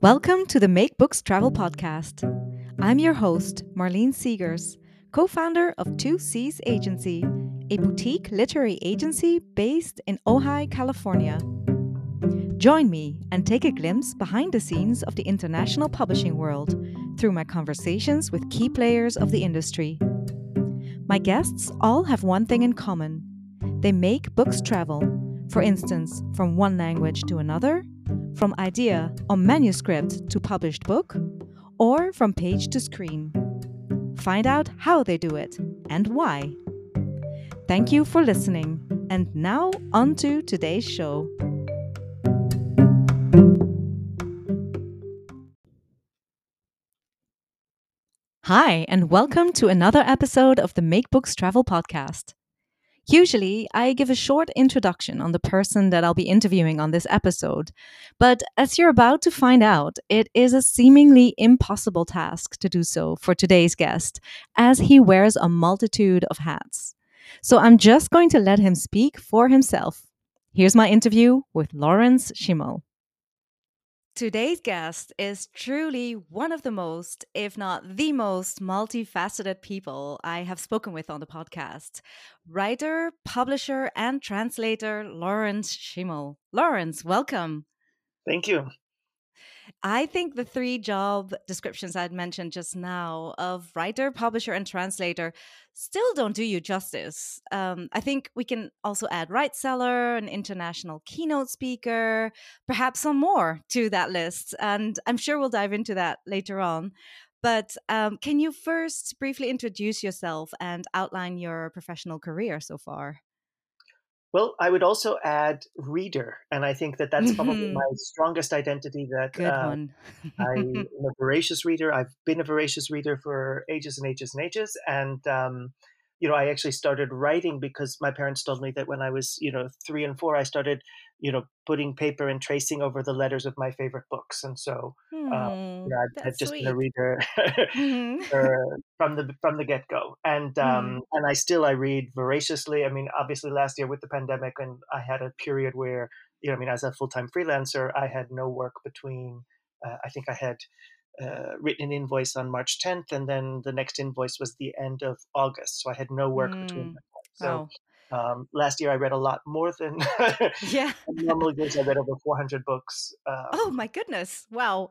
Welcome to the Make Books Travel Podcast. I'm your host, Marlene Seegers, co founder of 2 Seas Agency, a boutique literary agency based in Ojai, California. Join me and take a glimpse behind the scenes of the international publishing world through my conversations with key players of the industry. My guests all have one thing in common they make books travel, for instance, from one language to another from idea or manuscript to published book, or from page to screen. Find out how they do it and why. Thank you for listening, and now on to today's show. Hi, and welcome to another episode of the Make Books Travel Podcast. Usually, I give a short introduction on the person that I'll be interviewing on this episode, but as you're about to find out, it is a seemingly impossible task to do so for today's guest, as he wears a multitude of hats. So I'm just going to let him speak for himself. Here's my interview with Lawrence Schimel. Today's guest is truly one of the most, if not the most, multifaceted people I have spoken with on the podcast. Writer, publisher, and translator Lawrence Schimel. Lawrence, welcome. Thank you. I think the three job descriptions I'd mentioned just now of writer, publisher, and translator still don't do you justice. Um, I think we can also add rights seller, an international keynote speaker, perhaps some more to that list. And I'm sure we'll dive into that later on. But um, can you first briefly introduce yourself and outline your professional career so far? Well, I would also add reader, and I think that that's probably mm-hmm. my strongest identity. That uh. I'm a voracious reader. I've been a voracious reader for ages and ages and ages, and um, you know, I actually started writing because my parents told me that when I was, you know, three and four, I started, you know, putting paper and tracing over the letters of my favorite books. And so, mm, uh, you know, I've just sweet. been a reader mm-hmm. from the from the get go. And um, mm. and I still I read voraciously. I mean, obviously, last year with the pandemic, and I had a period where, you know, I mean, as a full time freelancer, I had no work between. Uh, I think I had uh, written an invoice on March 10th, and then the next invoice was the end of August. So I had no work mm. between them. So um, last year I read a lot more than yeah. normally goes. I read over 400 books. Um, oh my goodness! Wow.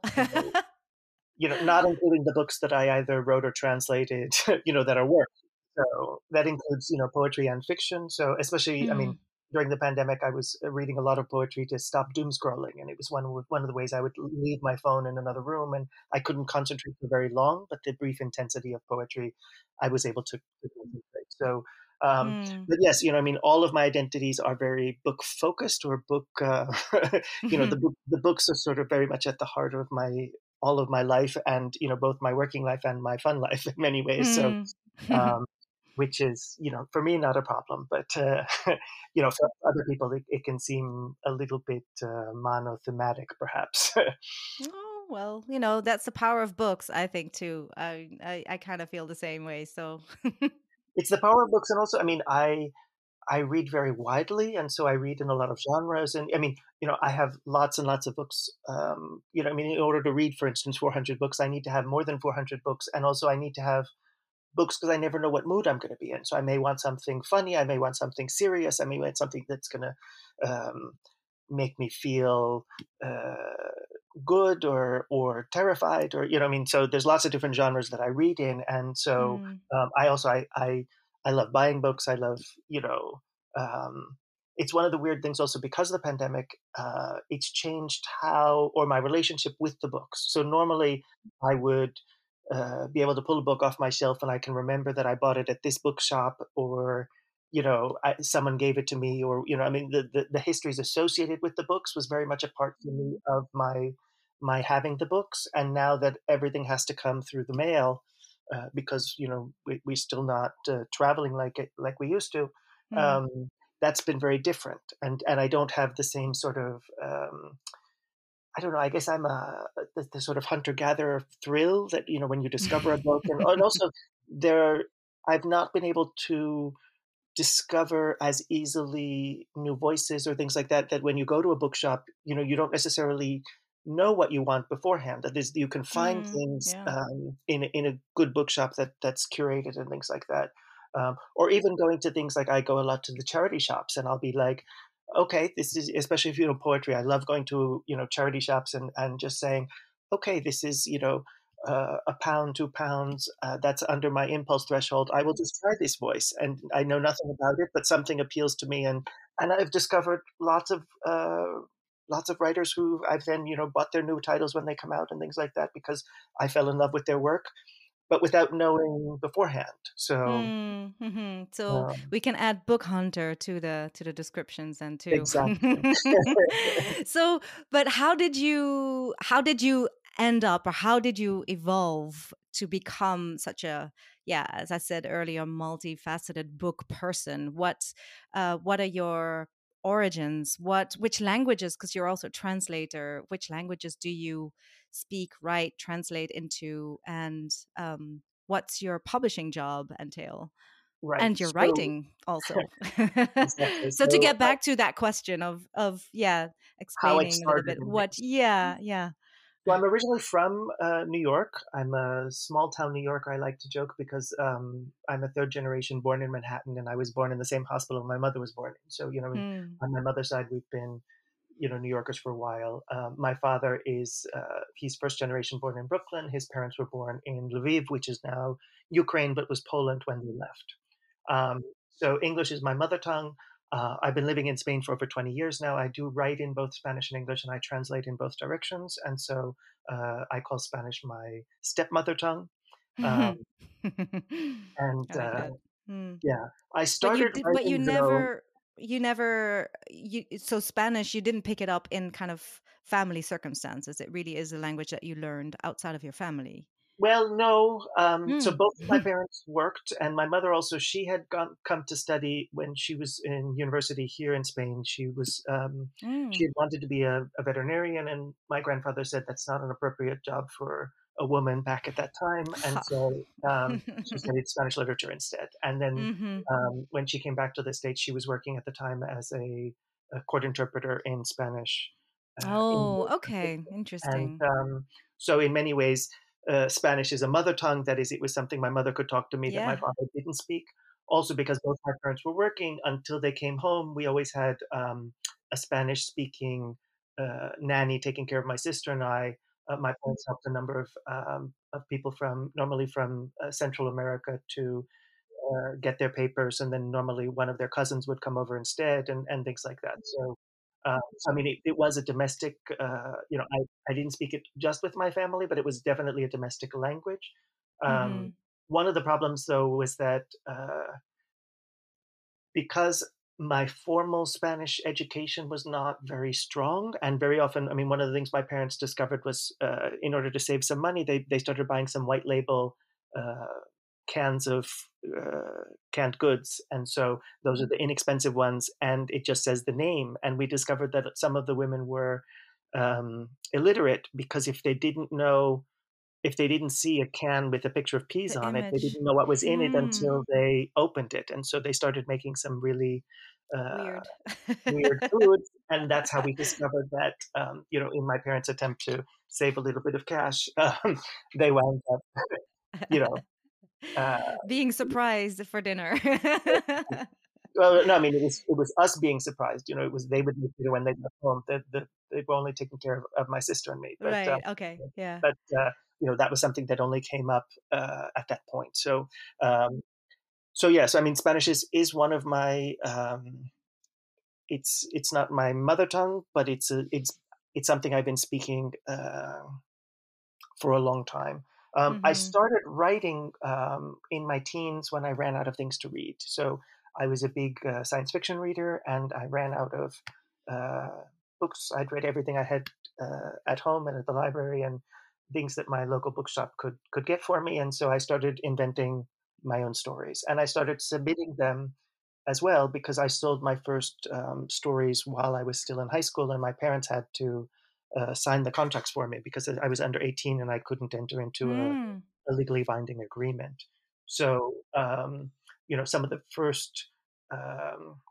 you know, not including the books that I either wrote or translated. You know, that are work. So that includes you know poetry and fiction. So especially, mm. I mean, mm during the pandemic, I was uh, reading a lot of poetry to stop doom scrolling, and it was one of, one of the ways I would leave my phone in another room, and I couldn't concentrate for very long. But the brief intensity of poetry, I was able to, to concentrate. So, um, mm. but yes, you know, I mean, all of my identities are very book focused or book. Uh, you know, the book, the books are sort of very much at the heart of my all of my life, and you know, both my working life and my fun life in many ways. Mm. So. Um, which is you know for me not a problem but uh, you know for other people it, it can seem a little bit uh, monothematic perhaps oh well you know that's the power of books i think too i i, I kind of feel the same way so it's the power of books and also i mean i I read very widely, and so I read in a lot of genres. And I mean, you know, I have lots and lots of books. Um, you know, I mean, in order to read, for instance, 400 books, I need to have more than 400 books, and also I need to have books because I never know what mood I'm going to be in. So I may want something funny, I may want something serious, I may want something that's going to um, make me feel uh, good or or terrified, or you know, I mean. So there's lots of different genres that I read in, and so mm. um, I also I, I I love buying books. I love you know. Um, it's one of the weird things also because of the pandemic uh, it's changed how or my relationship with the books so normally i would uh, be able to pull a book off my shelf and I can remember that I bought it at this bookshop or you know I, someone gave it to me or you know I mean the, the, the histories associated with the books was very much a part for me of my my having the books. And now that everything has to come through the mail uh, because you know we, we're still not uh, traveling like it like we used to mm. um, that's been very different. And and I don't have the same sort of um, I don't know. I guess I'm a the, the sort of hunter gatherer thrill that you know when you discover a book, and, and also there I've not been able to discover as easily new voices or things like that. That when you go to a bookshop, you know you don't necessarily know what you want beforehand. That is, you can find Mm, things yeah. um, in a- in a good bookshop that that's curated and things like that. Um, or even going to things like I go a lot to the charity shops, and I'll be like, okay, this is especially if you know poetry. I love going to you know charity shops and and just saying, okay, this is you know. Uh, a pound, two pounds, uh, that's under my impulse threshold. I will just try this voice, and I know nothing about it, but something appeals to me, and and I've discovered lots of uh, lots of writers who I've then you know bought their new titles when they come out and things like that because I fell in love with their work, but without knowing beforehand. So Mm, mhm. So um, we can add book hunter to the to the descriptions and to exactly, so but how did you how did you end up or how did you evolve to become such a yeah as i said earlier multifaceted book person what uh what are your origins what which languages because you're also a translator which languages do you speak write translate into and um what's your publishing job entail right. and your So writing also exactly. so to get back to that question of of yeah explaining a little bit what yeah yeah So I'm originally from uh, New York. I'm a small town New Yorker. I like to joke because um, I'm a third generation born in Manhattan, and I was born in the same hospital my mother was born in. So you know, Hmm. on my mother's side, we've been you know New Yorkers for a while. Um, my father is uh, he's first generation born in Brooklyn. His parents were born in Lviv, which is now Ukraine, but was Poland when they left. Um, so English is my mother tongue. Uh, I've been living in Spain for over 20 years now. I do write in both Spanish and English, and I translate in both directions. And so uh, I call Spanish my stepmother tongue. Um, i and like uh, Hmm. yeah, I but you started did but you writing though. never you never you so spanish you didn't pick it up in kind of family circumstances it really is a language that you learned outside of your family Well, no. Um, so Hmm. both my parents worked, and my mother also. She had gone come to study when she was in university here in Spain. She was um, she Mm. had wanted to be a, a veterinarian, and my grandfather said that's not an appropriate job for a woman back at that time, and so um, she studied Spanish literature instead. And then hmm um, when she came back to the States, she was working at the time as a, a court interpreter in Spanish uh, Oh, countries. okay. And Interesting. um, so, in many ways, uh, Spanish is a mother tongue. That is, it was something my mother could talk to me that my father didn't speak. Also, because both my parents were working until they came home, we always had um, a Spanish speaking uh, nanny taking care of my sister and I. Uh, my parents helped a number of, um, of people from normally from uh, Central America to uh, get their papers, and then normally one of their cousins would come over instead, and, and things like that. So, uh, so I mean, it, it was a domestic. Uh, you know, I, I didn't speak it just with my family, but it was definitely a domestic language. Um, hmm one of the problems, though, was that uh, because my formal Spanish education was not very strong, and very often, I mean, one of the things my parents discovered was, uh, in order to save some money, they they started buying some white label uh, cans of uh, canned goods, and so those are the inexpensive ones, and it just says the name. And we discovered that some of the women were um, illiterate because if they didn't know if they didn't see a can with a picture of peas The on it, they didn't know what was in it Mm. until they opened it, and so they started making some really uh, Weird. weird foods, and that's how we discovered that. Um, you know, in my parents' attempt to save a little bit of cash, um, they wound up, you know. Uh, Being surprised for dinner. well, no, I mean it was it was us being surprised. You know, it was they would make dinner when they got home. The, the, they were only taking care of, of my sister and me, but uh, right. Okay. Yeah. but uh, you know that was something that only came up uh, at that point. So um, so yes, I mean Spanish is is one of my um, it's it's not my mother tongue, but it's a, it's it's something I've been speaking uh, for a long time. Um, I hmm started writing um, in my teens when I ran out of things to read. So I was a big uh, science fiction reader, and I ran out of uh, books. I'd read everything I had uh, at home and at the library, and things that my local bookshop could could get for me. And so I started inventing my own stories, and I started submitting them as well because I sold my first um, stories while I was still in high school, and my parents had to uh, sign the contracts for me because I was under 18 and I couldn't enter into a, Mm. a legally binding agreement. So, um, you know, some of the first, um,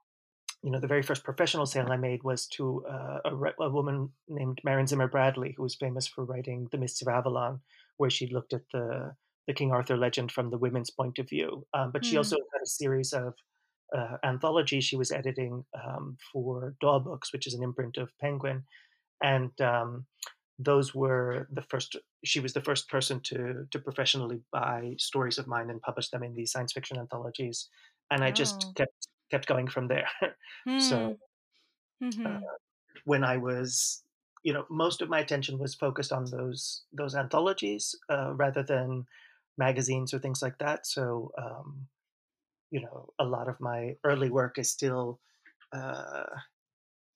you know, the very first professional sale I made was to uh, a, a, woman named Marion Zimmer Bradley, who was famous for writing *The Mists of Avalon*, where she looked at the the King Arthur legend from the women's point of view. Um, but mm. she hmm. also had a series of uh, anthologies she was editing um, for DAW Books, which is an imprint of Penguin, and um, those were the first. She was the first person to to professionally buy stories of mine and publish them in these science fiction anthologies, and I just oh. kept kept going from there. Mm. So mm-hmm. uh, when I was, you know, most of my attention was focused on those those anthologies uh, rather than magazines or things like that. So um, you know, a lot of my early work is still. Uh,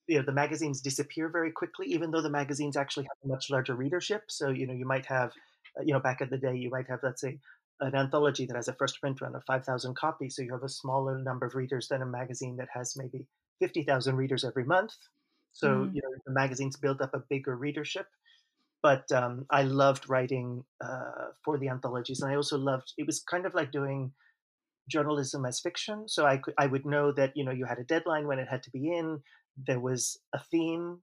you know the magazines disappear very quickly even though the magazines actually have a much larger readership so you know you might have uh, you know back in the day you might have let's say an anthology that has a first print run of 5,000 copies. So you have a smaller number of readers than a magazine that has maybe 50,000 readers every month. So, mm. you know, the magazines build up a bigger readership. But um, I loved writing uh, for the anthologies. And I also loved, it was kind of like doing journalism as fiction. So I could, I would know that, you know, you had a deadline when it had to be in. There was a theme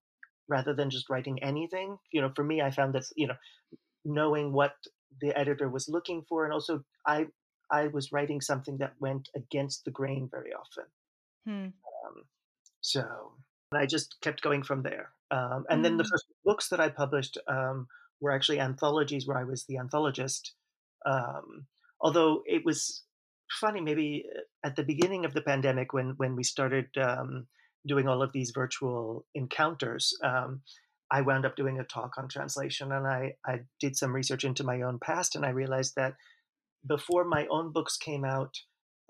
rather than just writing anything. You know, for me, I found that, you know, knowing what the editor was looking for, and also I I was writing something that went against the grain very often. Hmm. Um, so I just kept going from there. Um, and mm. then the hmm. first books that I published um, were actually anthologies where I was the anthologist. Um, although it was funny, maybe uh, at the beginning of the pandemic when when we started um, doing all of these virtual encounters, um, I wound up doing a talk on translation and I, I did some research into my own past and I realized that before my own books came out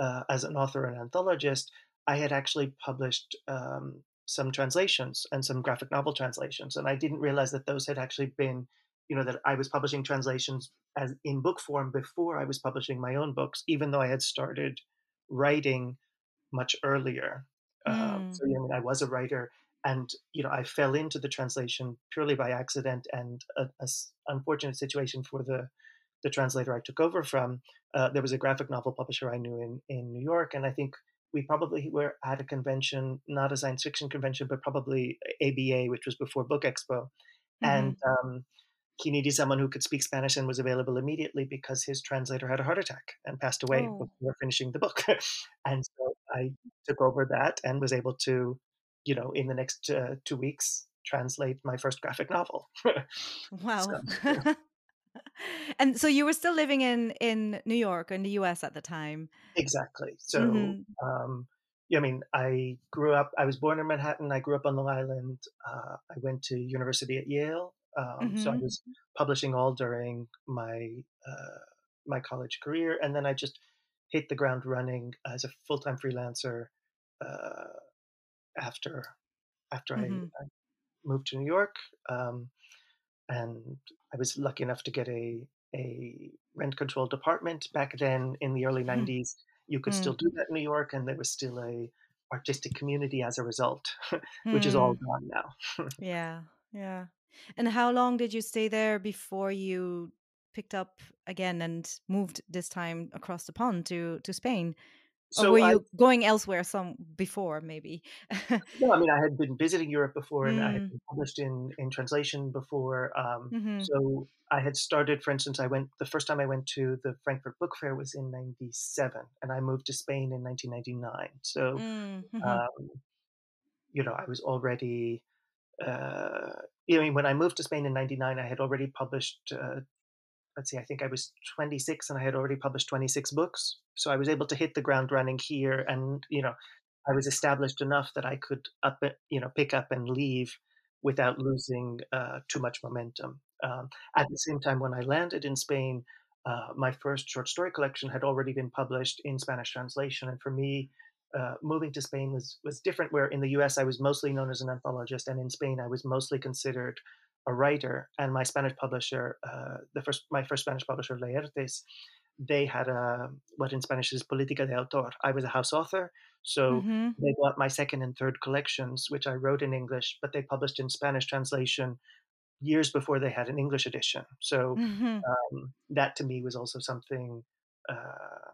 uh, as an author and anthologist, I had actually published um, some translations and some graphic novel translations. And I didn't realize that those had actually been, you know, that I was publishing translations as in book form before I was publishing my own books, even though I had started writing much earlier. Mm. Um, so, you know, I was a writer and you know i fell into the translation purely by accident and a, a unfortunate situation for the the translator i took over from uh, there was a graphic novel publisher i knew in in new york and i think we probably were at a convention not a science fiction convention but probably aba which was before book expo mm-hmm. and um, he needed someone who could speak Spanish and was available immediately because his translator had a heart attack and passed away oh. before finishing the book. and so I took over that and was able to you know, in the next uh, two weeks, translate my first graphic novel. wow. So, and so you were still living in in New York in the U.S. at the time. Exactly. So, mm-hmm. um, yeah, I mean, I grew up. I was born in Manhattan. I grew up on Long Island. Uh, I went to university at Yale. Um, mm-hmm. So I mm-hmm. was publishing all during my uh, my college career, and then I just hit the ground running as a full time freelancer uh, after after mm-hmm. I, I, moved to New York, um, and I was lucky enough to get a a rent controlled apartment back then in the early mm. 90s. You could mm. still do that in New York, and there was still a artistic community as a result, which is all mm. gone now. yeah, yeah. And how long did you stay there before you picked up again and moved this time across the pond to to Spain? So or were you going elsewhere some before maybe? no, I mean I had been visiting Europe before, and mm. I had mm. been published in in translation before. Um, mm-hmm. So I had started, for instance, I went the first time I went to the Frankfurt Book Fair was in '97, and I moved to Spain in 1999. So, mm-hmm. um, you know, I was already. Uh, I mean, when I moved to Spain in '99, I had already published uh, let's see, I think I was 26 and I had already published 26 books. So I was able to hit the ground running here. And, you know, I was established enough that I could up, you know, pick up and leave without losing uh, too much momentum. Um, at the same time, when I landed in Spain, uh, my first short story collection had already been published in Spanish translation. And for me, uh, moving to Spain was was different. Where in the U.S. I was mostly known as an anthologist, and in Spain I was mostly considered a writer, and my Spanish publisher, uh, the first my first Spanish publisher, Laertes, they had a what in Spanish is política de autor. I was a house author, so mm-hmm. they bought my second and third collections, which I wrote in English, but they published in Spanish translation years before they had an English edition. So mm-hmm. um, that to me was also something uh,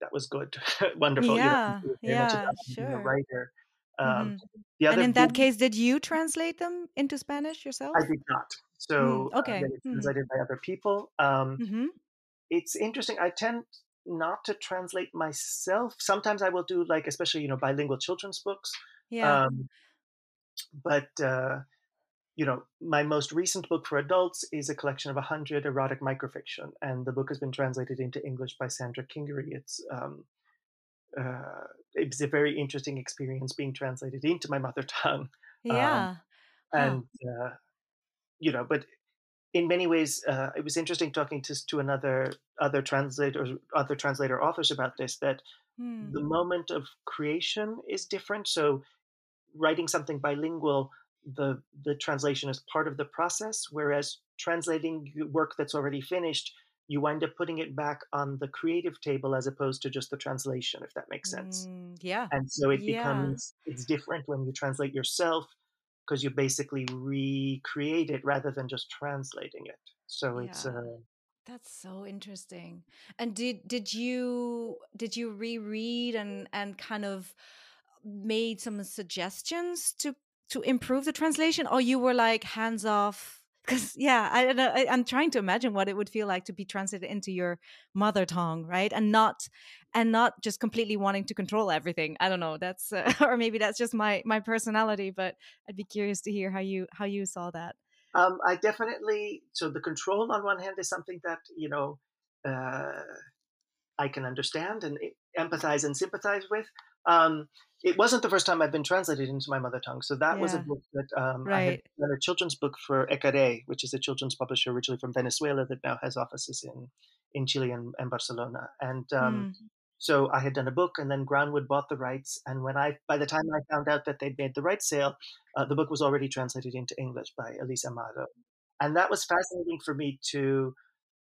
that was good, wonderful. Yeah, you know, yeah, sure. A writer Um, Mhm. the And in that case, did you translate them into Spanish yourself? I did not. So Mm, okay. uh, were Hmm. translated by other people. Um, hmm it's interesting. I tend not to translate myself. Sometimes I will do like, especially you know, bilingual children's books. Yeah. Um, but uh, you know, my most recent book for adults is a collection of a hundred erotic microfiction, and the book has been translated into English by Sandra Kingery. It's um, uh, it's a very interesting experience being translated into my mother tongue, yeah. Huh. and uh, you know, but in many ways, uh, it was interesting talking to to another other translator, other translator authors about this. That Hmm. the moment of creation is different. So writing something bilingual, the the translation is part of the process, whereas translating work that's already finished, you wind up putting it back on the creative table as opposed to just the translation, if that makes sense. Mm, yeah. And so it Yeah. becomes it's different when you translate yourself because you basically recreate it rather than just translating it. So it's Yeah. uh, That's so interesting. And did did you did you reread and and kind of made some suggestions to to improve the translation, or you were like hands off? Because yeah, I, I i'm trying to imagine what it would feel like to be translated into your mother tongue, right? And not and not just completely wanting to control everything. I don't know. That's uh, or maybe that's just my my personality. But I'd be curious to hear how you how you saw that. Um, I definitely so the control on one hand is something that you know uh, I can understand and empathize and sympathize with. Um, it wasn't the first time I've been translated into my mother tongue, so that was a book that um, I had Right. done a children's book for Ekaré, which is a children's publisher originally from Venezuela that now has offices in in Chile and, and Barcelona. And um, Mm. so I had done a book, and then Groundwood bought the rights. And when I, by the time I found out that they'd made the rights sale, uh, the book was already translated into English by Elisa Amado, and that was fascinating for me to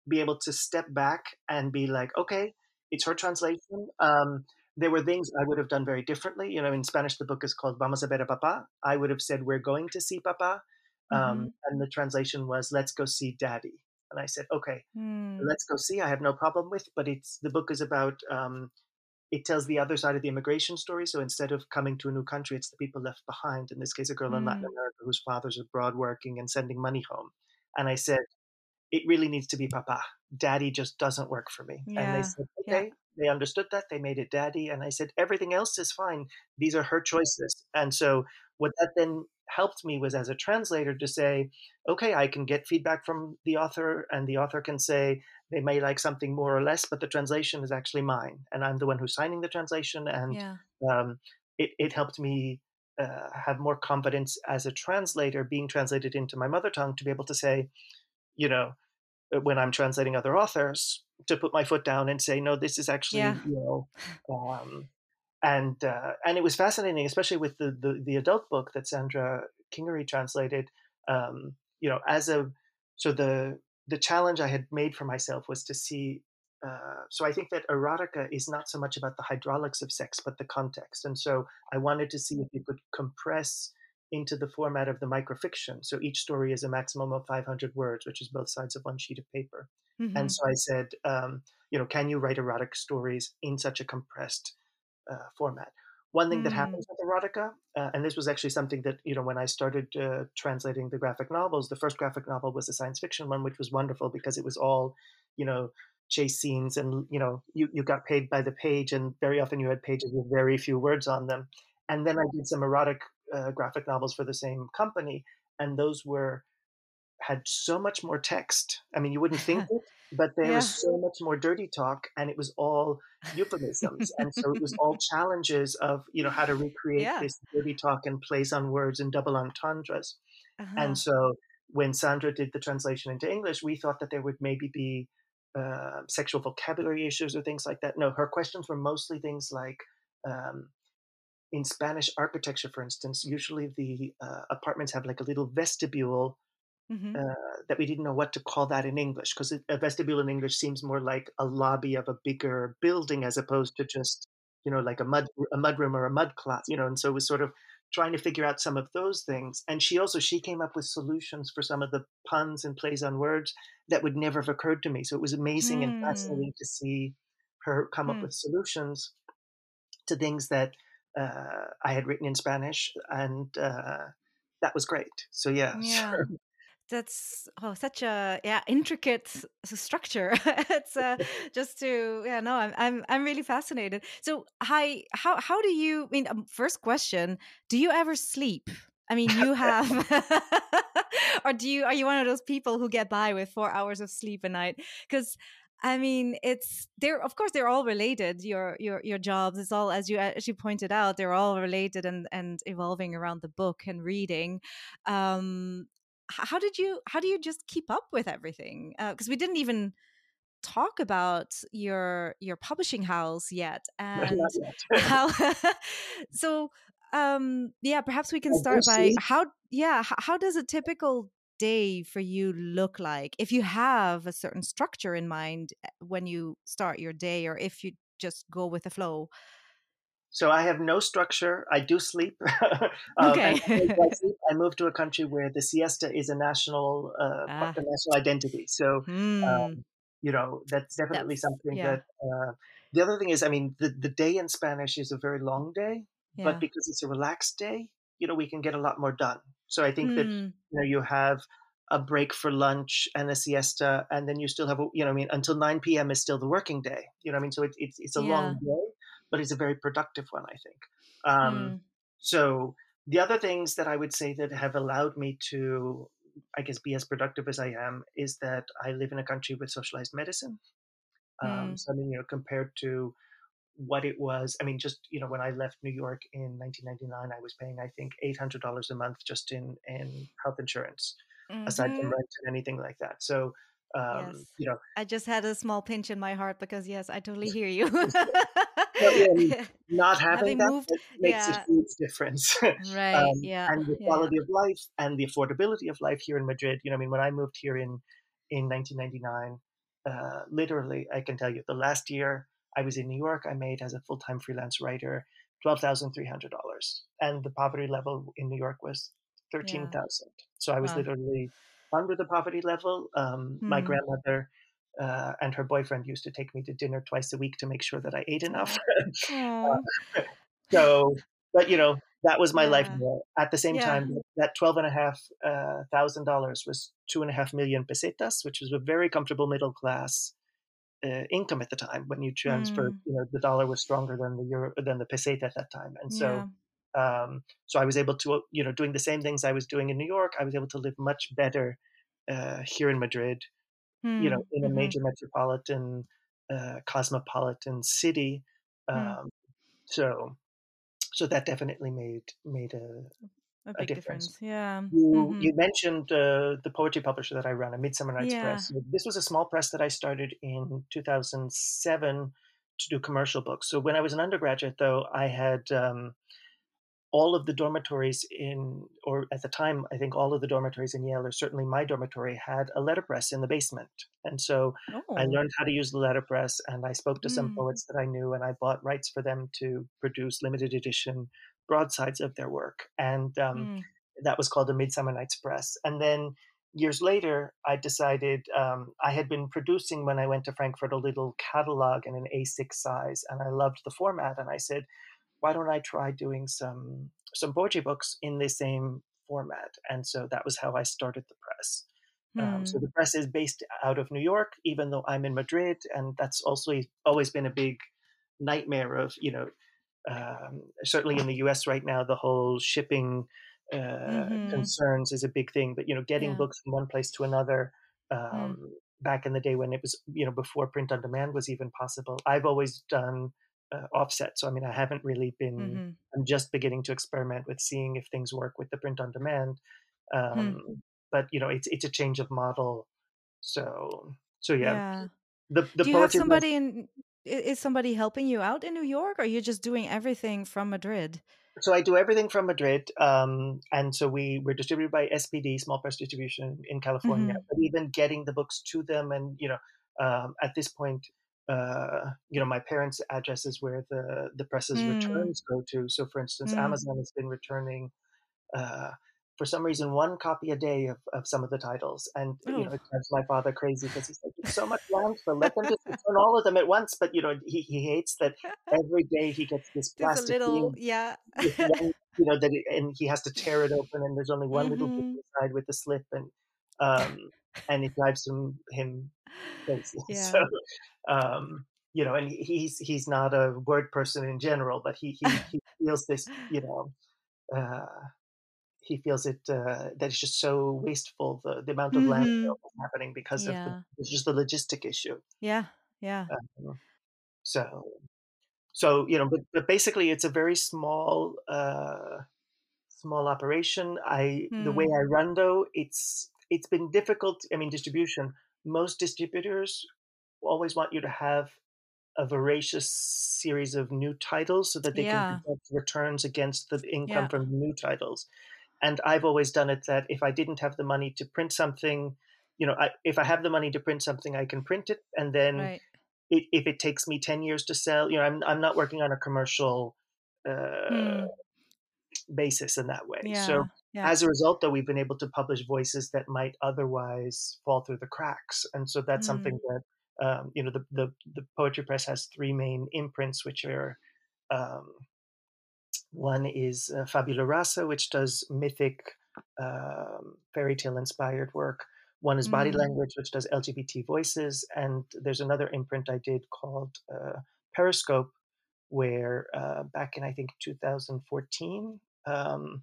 be able to step back and be like, okay, it's her translation. Um, there were things I would have done very differently. You know, in Spanish, the book is called Vamos a ver a Papa. I would have said, we're going to see Papa. Um, Mhm. And the translation was, let's go see Daddy. And I said, okay, Mm. let's go see. I have no problem with, but it's the book is about. Um, it tells the other side of the immigration story. So instead of coming to a new country, it's the people left behind. In this case, a girl in Latin Mm. America whose father's abroad working and sending money home. And I said, it really needs to be Papa. Daddy just doesn't work for me. And they said, yeah. They understood that. They made it Daddy. And I said, everything else is fine. These are her choices. And so what that then helped me was as a translator to say, okay, I can get feedback from the author, and the author can say they may like something more or less, but the translation is actually mine, and I'm the one who's signing the translation, and Yeah. um, it, it helped me uh, have more confidence as a translator being translated into my mother tongue to be able to say, you know, uh, when I'm translating other authors, to put my foot down and say, no, this is actually, Yeah. you know, um, and uh, and it was fascinating, especially with the, the the adult book that Sandra Kingery translated. Um, you know, as a so the the challenge I had made for myself was to see. Uh, so I think that erotica is not so much about the hydraulics of sex, but the context. And so I wanted to see if you could compress into the format of the microfiction. So each story is a maximum of 500 words, which is both sides of one sheet of paper. Mhm. And so I said, um, you know, can you write erotic stories in such a compressed uh, format? One thing that Mm. happens with erotica, uh, and this was actually something that, you know, when I started uh, translating the graphic novels, the first graphic novel was a science fiction one, which was wonderful because it was all, you know, chase scenes and, you know, you, you got paid by the page and very often you had pages with very few words on them. And then I did some erotic uh, graphic novels for the same company, and those were had so much more text. I mean, you wouldn't think it, but there Yeah. was so much more dirty talk, and it was all euphemisms, and so it was all challenges of you know how to recreate Yeah. this dirty talk and plays on words and double entendres. Uh-huh. And so when Sandra did the translation into English, we thought that there would maybe be uh, sexual vocabulary issues or things like that. No, her questions were mostly things like. Um, in Spanish architecture, for instance, usually the uh, apartments have like a little vestibule Mhm. uh, that we didn't know what to call that in English because a vestibule in English seems more like a lobby of a bigger building as opposed to just you know like a mud a mud room or a mud closet, you know. And so it was sort of trying to figure out some of those things. And she also she came up with solutions for some of the puns and plays on words that would never have occurred to me. So it was amazing and Hmm. fascinating to see her come up Hmm. with solutions to things that uh, I had written in Spanish, and uh, that was great. So yeah, yeah. That's oh, such a yeah intricate structure. it's uh, just to yeah no I'm I'm I'm really fascinated. So hi how how do you I mean um, first question do you ever sleep? I mean you have or do you are you one of those people who get by with four hours of sleep a night? Because I mean, it's they're of course they're all related. Your your your jobs, it's all as you as you pointed out, they're all related and and evolving around the book and reading. Um, how did you how do you just keep up with everything? Because uh, we didn't even talk about your your publishing house yet, and yet. how. so um yeah perhaps we can start by how yeah how, how does a typical day for you look like if you have a certain structure in mind eh, when you start your day or if you just go with the flow so I have no structure. I do sleep. um, okay. I, sleep, I moved to a country where the siesta is a national, uh, ah. a national identity. So, mm. um, you know, that's definitely that's, something yeah. that. Uh, the other thing is, I mean, the, the day in Spanish is a very long day, yeah. but because it's a relaxed day, you know, we can get a lot more done. So I think mm. that you know you have a break for lunch and a siesta, and then you still have a, you know I mean until nine p.m. is still the working day. You know I mean so it, it's it's a yeah. long day, but it's a very productive one I think. Um, mm. So the other things that I would say that have allowed me to I guess be as productive as I am is that I live in a country with socialized medicine. Um, mm. So I mean you know compared to what it was. I mean, just you know, when I left New York in 1999, I was paying I think $800 a month just in in health insurance, mm-hmm. aside from mm-hmm. rent and anything like that. So. Um, yes. You know, I just had a small pinch in my heart because yes, I totally hear you. not having, having that moved, makes yeah. a huge difference. right. Um, yeah. And the quality yeah. of life and the affordability of life here in Madrid. You know, I mean, when I moved here in in 1999, uh, literally, I can tell you, the last year I was in New York. I made as a full time freelance writer twelve thousand three hundred dollars, and the poverty level in New York was thirteen thousand. Yeah. So I was wow. literally under the poverty level. Um, My hmm. grandmother uh, and her boyfriend used to take me to dinner twice a week to make sure that I ate enough. uh, so, but you know, that was my yeah. life. At the same yeah. time, that twelve and a half uh, thousand dollars was two and a half million pesetas, which was a very comfortable middle class uh, income at the time when you transferred. Mm. You know, the dollar was stronger than the euro than the peseta at that time, and so. Yeah. Um, so I was able to, you know, doing the same things I was doing in New York. I was able to live much better uh, here in Madrid, mm. you know, in a mm-hmm. major metropolitan, uh, cosmopolitan city. Mm. Um, mm. So, so that definitely made made a a big a difference. difference. Yeah. You mm-hmm. you mentioned uh, the poetry publisher that I run, a Midsummer Night's yeah. Press. This was a small press that I started in 2007 to do commercial books. So when I was an undergraduate, though, I had um, all of the dormitories in, or at the time, I think all of the dormitories in Yale, or certainly my dormitory, had a letterpress in the basement. And so oh. I learned how to use the letterpress, and I spoke to mm. some poets that I knew, and I bought rights for them to produce limited edition broadsides of their work. And um, mm. that was called the Midsummer Night's Press. And then years later, I decided um, I had been producing when I went to Frankfurt a little catalog in an A6 size, and I loved the format. And I said, why don't I try doing some some poetry books in the same format? And so that was how I started the press. Um, so hmm. the press is based out of New York, even though I'm in Madrid, and that's also always been a big nightmare of you know um, certainly in the US right now, the whole shipping uh, mm-hmm. concerns is a big thing. But you know, getting yeah. books from one place to another. Mm. Um. Back in the day when it was, you know, before print on demand was even possible, I've always done uh, offset. So I mean, I haven't really been. Mm-hmm. I'm just beginning to experiment with seeing if things work with the print on demand. Hmm. Um, mm. But you know, it's it's a change of model. So so yeah. yeah. The, the Do you have somebody in is somebody helping you out in New York, or are you just doing everything from Madrid? So I do everything from Madrid, um, and so we we're distributed by SPD, Small Press Distribution in California. Mm-hmm. But even getting the books to them, and you know, um, at this point, uh, you know, my parents' address is where the the press's mm. returns go to. So, for instance, mm. Amazon has been returning. Uh, for some reason one copy a day of, of some of the titles, and oh. you know it drives my father crazy because he's like, "It's so much landfill. Let them just return all of them at once." But you know, he, he hates that every day he gets this plastic little, yeah, one, you know that, it, and he has to tear it open, and there's only one mm-hmm. little bit mm-hmm. inside with the slip, and um, and it drives him him crazy. Yeah. So, um, you know, and he's he's not a word person in general, but he he, he feels this, you know. Uh, he feels it uh, that it's just so wasteful the, the amount of mm-hmm. landfill happening because yeah. of the, it's just the logistic issue. Yeah, yeah. Um, so, so you know, but, but basically, it's a very small uh, small operation. I mm. the way I hmm. run though, it's it's been difficult. I mean, distribution. Most distributors always want you to have a voracious series of new titles so that they yeah. can returns against the income yeah. from new titles and I've always done it that if I didn't have the money to print something, you know, I, if I have the money to print something, I can print it, and then right. it, if it takes me ten years to sell, you know, I'm I'm not working on a commercial uh, mm. basis in that way. Yeah. So yeah. as a result, though, we've been able to publish voices that might otherwise fall through the cracks, and so that's mm. something that um, you know the, the the poetry press has three main imprints, which are um, one is uh, Fabula Rasa, which does mythic um, fairy tale inspired work. One is Body mm. Language, which does LGBT voices. And there's another imprint I did called uh, Periscope, where uh, back in, I think, 2014, um,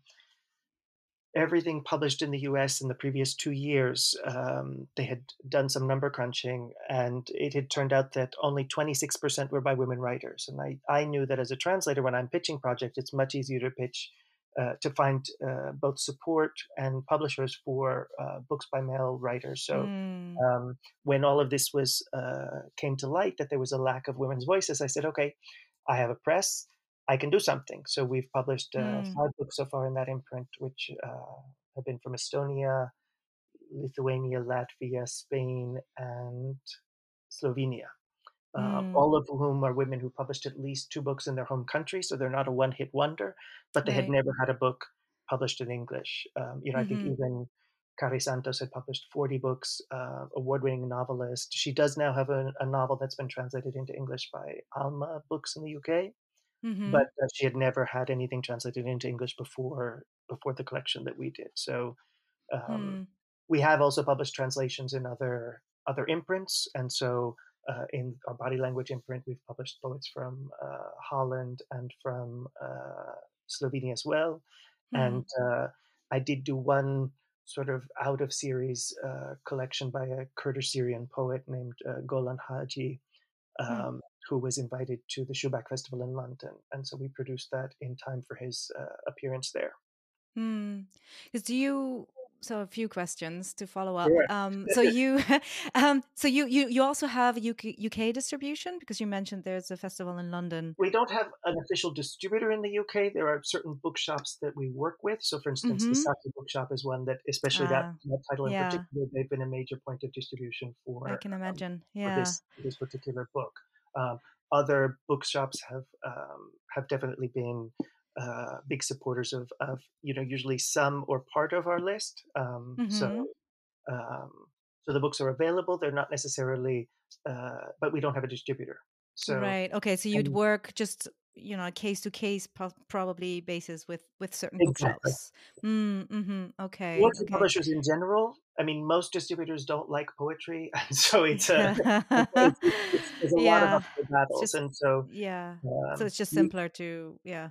everything published in the US in the previous two years, um, they had done some number crunching, and it had turned out that only 26% were by women writers. And I, I knew that as a translator, when I'm pitching projects, it's much easier to pitch. Uh, to find uh, both support and publishers for uh, books by male writers. So mm. um, when all of this was uh, came to light that there was a lack of women's voices, I said, okay, I have a press. I can do something. So we've published uh, mm. five books so far in that imprint, which uh, have been from Estonia, Lithuania, Latvia, Spain, and Slovenia. Uh, mm. all of whom are women who published at least two books in their home country, so they're not a one-hit wonder, but they right. had never had a book published in English. Um, you know, mm-hmm. I think mm-hmm. even Care Santos had published 40 books, uh, award-winning novelist. She does now have a, a, novel that's been translated into English by Alma Books in the UK. Mm-hmm. But uh, she had never had anything translated into English before before the collection that we did. So um, mm. we have also published translations in other other imprints, and so uh, in our body language imprint, we've published poets from uh, Holland and from uh, Slovenia as well. Mm. And uh, I did do one sort of out of series uh, collection by a Kurdish Syrian poet named Golan Haji. Hmm. Um, mm who was invited to the Shubbak Festival in London. And so we produced that in time for his uh, appearance there. Because mm. do you so a few questions to follow up. Sure. Um, so you, um, so you, you, you also have UK, UK distribution because you mentioned there's a festival in London. We don't have an official distributor in the UK. There are certain bookshops that we work with. So, for instance, mm-hmm. the Saqi Bookshop is one that, especially uh, that, ah, that, title in yeah. particular, they've been a major point of distribution for. I can um, imagine. Um, yeah. For this, this particular book. Um, other bookshops have um, have definitely been uh, big supporters of, of you know usually some or part of our list. Um, mm-hmm. So um, so the books are available. They're not necessarily, uh, but we don't have a distributor. So right. Okay. So you'd work just you know case to case probably basis with with certain exactly. bookshops mm, mm-hmm, okay okay. publishers in general i mean most distributors don't like poetry and so it's a, it's, it's, it's, a yeah. lot of battles just, and so yeah um, so it's just simpler we, to yeah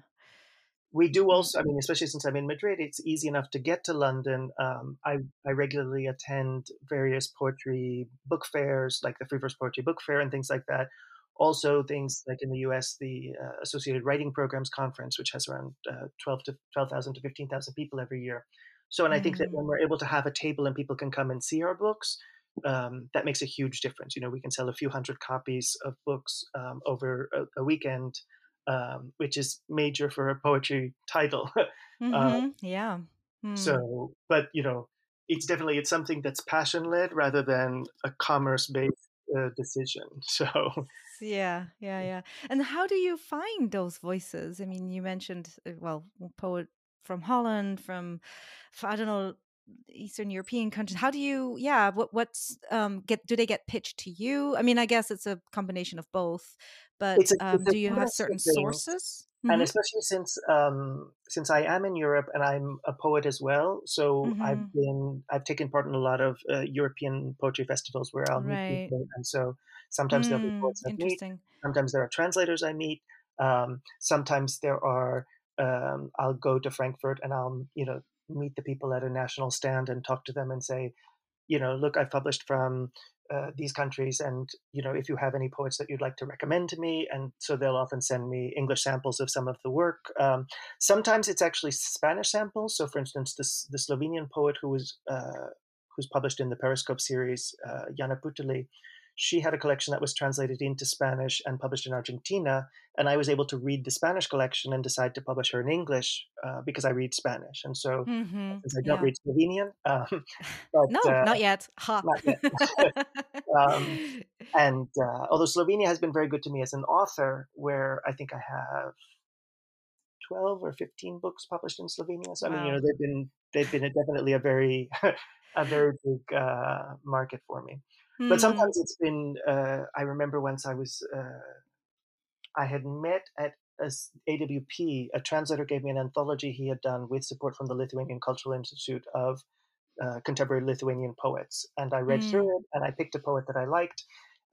we do mm-hmm. also i mean especially since i'm in madrid it's easy enough to get to london um, I, I regularly attend various poetry book fairs like the free verse poetry book fair and things like that also things like in the US, the uh, Associated Writing Programs Conference, which has around uh, 12 to 12,000 to 15,000 people every year. So, and I think that when mm. we're able to have a table and people can come and see our books, um, that makes a huge difference. You know, we can sell a few hundred copies of books um, over a, a weekend, um, which is major for a poetry title. Um, mm-hmm. yeah. Mm. So, but you know, it's definitely it's something that's passion led rather than a commerce based uh, decision. So yeah, yeah, yeah. And how do you find those voices? I mean, you mentioned uh, well, poet from Holland, from I don't know Eastern European countries. How do you, yeah, what what's um get do they get pitched to you? I mean, I guess it's a combination of both, but a um, do you have certain of things. Sources? and Mm-hmm. especially since um, since I am in Europe and I'm a poet as well, so I've Mm-hmm. been I've taken part in a lot of uh, European poetry festivals where I'll meet people, and so sometimes there'll be Mm, poets I meet, sometimes there are translators I meet, um, sometimes there are um, I'll go to Frankfurt and I'll you know meet the people at a national stand and talk to them and say, you know, look, I've published from uh, these countries, and you know, if you have any poets that you'd like to recommend to me, and so they'll often send me English samples of some of the work. Um, sometimes it's actually Spanish samples. So, for instance, this the Slovenian poet who was uh, who's published in the Periscope series, uh, Jana she had a collection that was translated into Spanish and published in Argentina, and I was able to read the Spanish collection and decide to publish her in English uh, because I read Spanish, and so Mm-hmm. since I don't read Slovenian, um, but No, uh, not yet. Ha. not yet. um, and uh, although Slovenia has been very good to me as an author, where I think I have twelve or fifteen books published in Slovenia. So I mean, you know, they've been they've been a, definitely a very a very big uh, market for me. But Hmm. sometimes it's been. Uh, I remember once I was uh, I had met at a AWP. A translator gave me an anthology he had done with support from the Lithuanian Cultural Institute of uh, contemporary Lithuanian poets. And I read Hmm. through it and I picked a poet that I liked.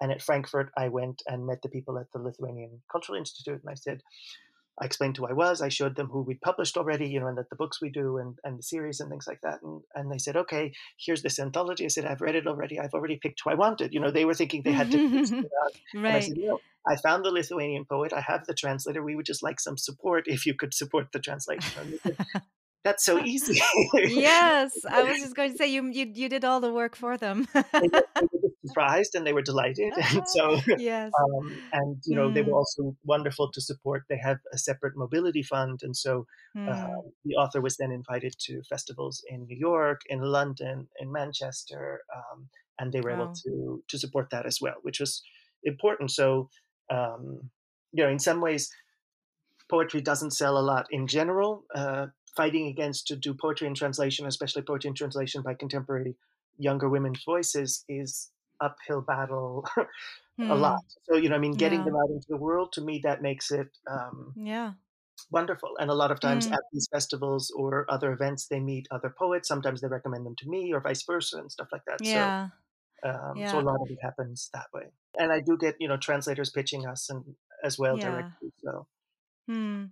And at Frankfurt, I went and met the people at the Lithuanian Cultural Institute. And I said, I explained who I was. I showed them who we'd published already, you know, and that the books we do and, and the series and things like that. And, and they said, okay, here's this anthology. I said, I've read it already. I've already picked who I wanted. You know, they were thinking they had to pick someone out. And I said, no, I found the Lithuanian poet. I have the translator. We would just like some support if you could support the translation. And they said, That's so easy. yes, I was just going to say you you you did all the work for them. they, were, they were just surprised and they were delighted. And so, yes. um, and you know, they were Mm, also wonderful to support. They have a separate mobility fund, and so mm. uh, the author was then invited to festivals in New York, in London, in Manchester, um, and they were able to to support that as well, which was important. So, um, you know, in some ways, poetry doesn't sell a lot in general. Uh, fighting against to do poetry in translation, especially poetry in translation by contemporary younger women's voices, is uphill battle a lot. Hmm. So, you know, I mean, getting Yeah. them out into the world to me that makes it um, Yeah. wonderful. And a lot of times Mm. at these festivals or other events, they meet other poets. Sometimes they recommend them to me or vice versa and stuff like that. So, Yeah. um, so a lot of it happens that way. And I do get, you know, translators pitching us and as well Yeah. directly. So, Hmm.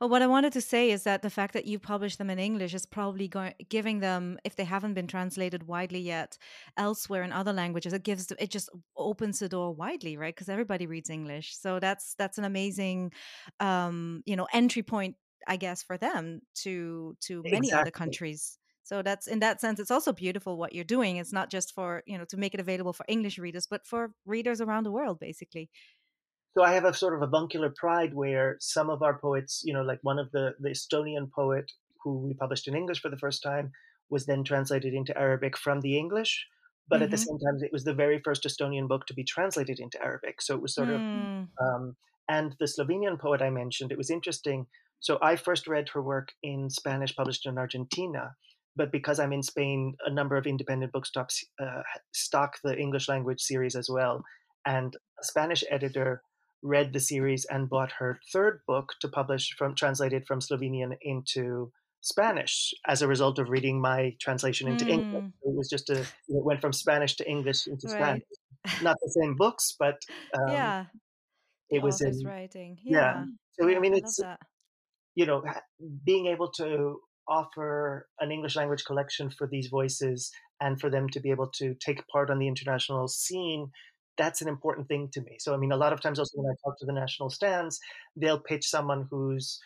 Well, what I wanted to say is that the fact that you publish them in English is probably going giving them, if they haven't been translated widely yet, elsewhere in other languages, it gives it just opens the door widely, right? Because everybody reads English, so that's that's an amazing, um, you know, entry point, I guess, for them to to many other countries. So that's in that sense, it's also beautiful what you're doing. It's not just for you know to make it available for English readers, but for readers around the world, basically. So I have a sort of avuncular pride where some of our poets, you know, like one of the, the Estonian poet who we published in English for the first time was then translated into Arabic from the English. But at the Mm-hmm. same time, it was the very first Estonian book to be translated into Arabic. So it was sort of, Mm. um, and the Slovenian poet I mentioned, it was interesting. So I first read her work in Spanish, published in Argentina. But because I'm in Spain, a number of independent bookstops uh, stock the English language series as well. And a Spanish editor read the series and bought her third book to publish from translated from Slovenian into Spanish as a result of reading my translation into English. Mm. It was just a it went from Spanish to English into Right. Spanish. Not the same books, but um, yeah. It was in writing. yeah. Yeah. So I Yeah. mean, I love it's you know being able to offer an English language collection for these voices and for them to be able to take part on the international scene. That's an important thing to me. So, I mean, a lot of times also when I talk to the national stands, they'll pitch someone who's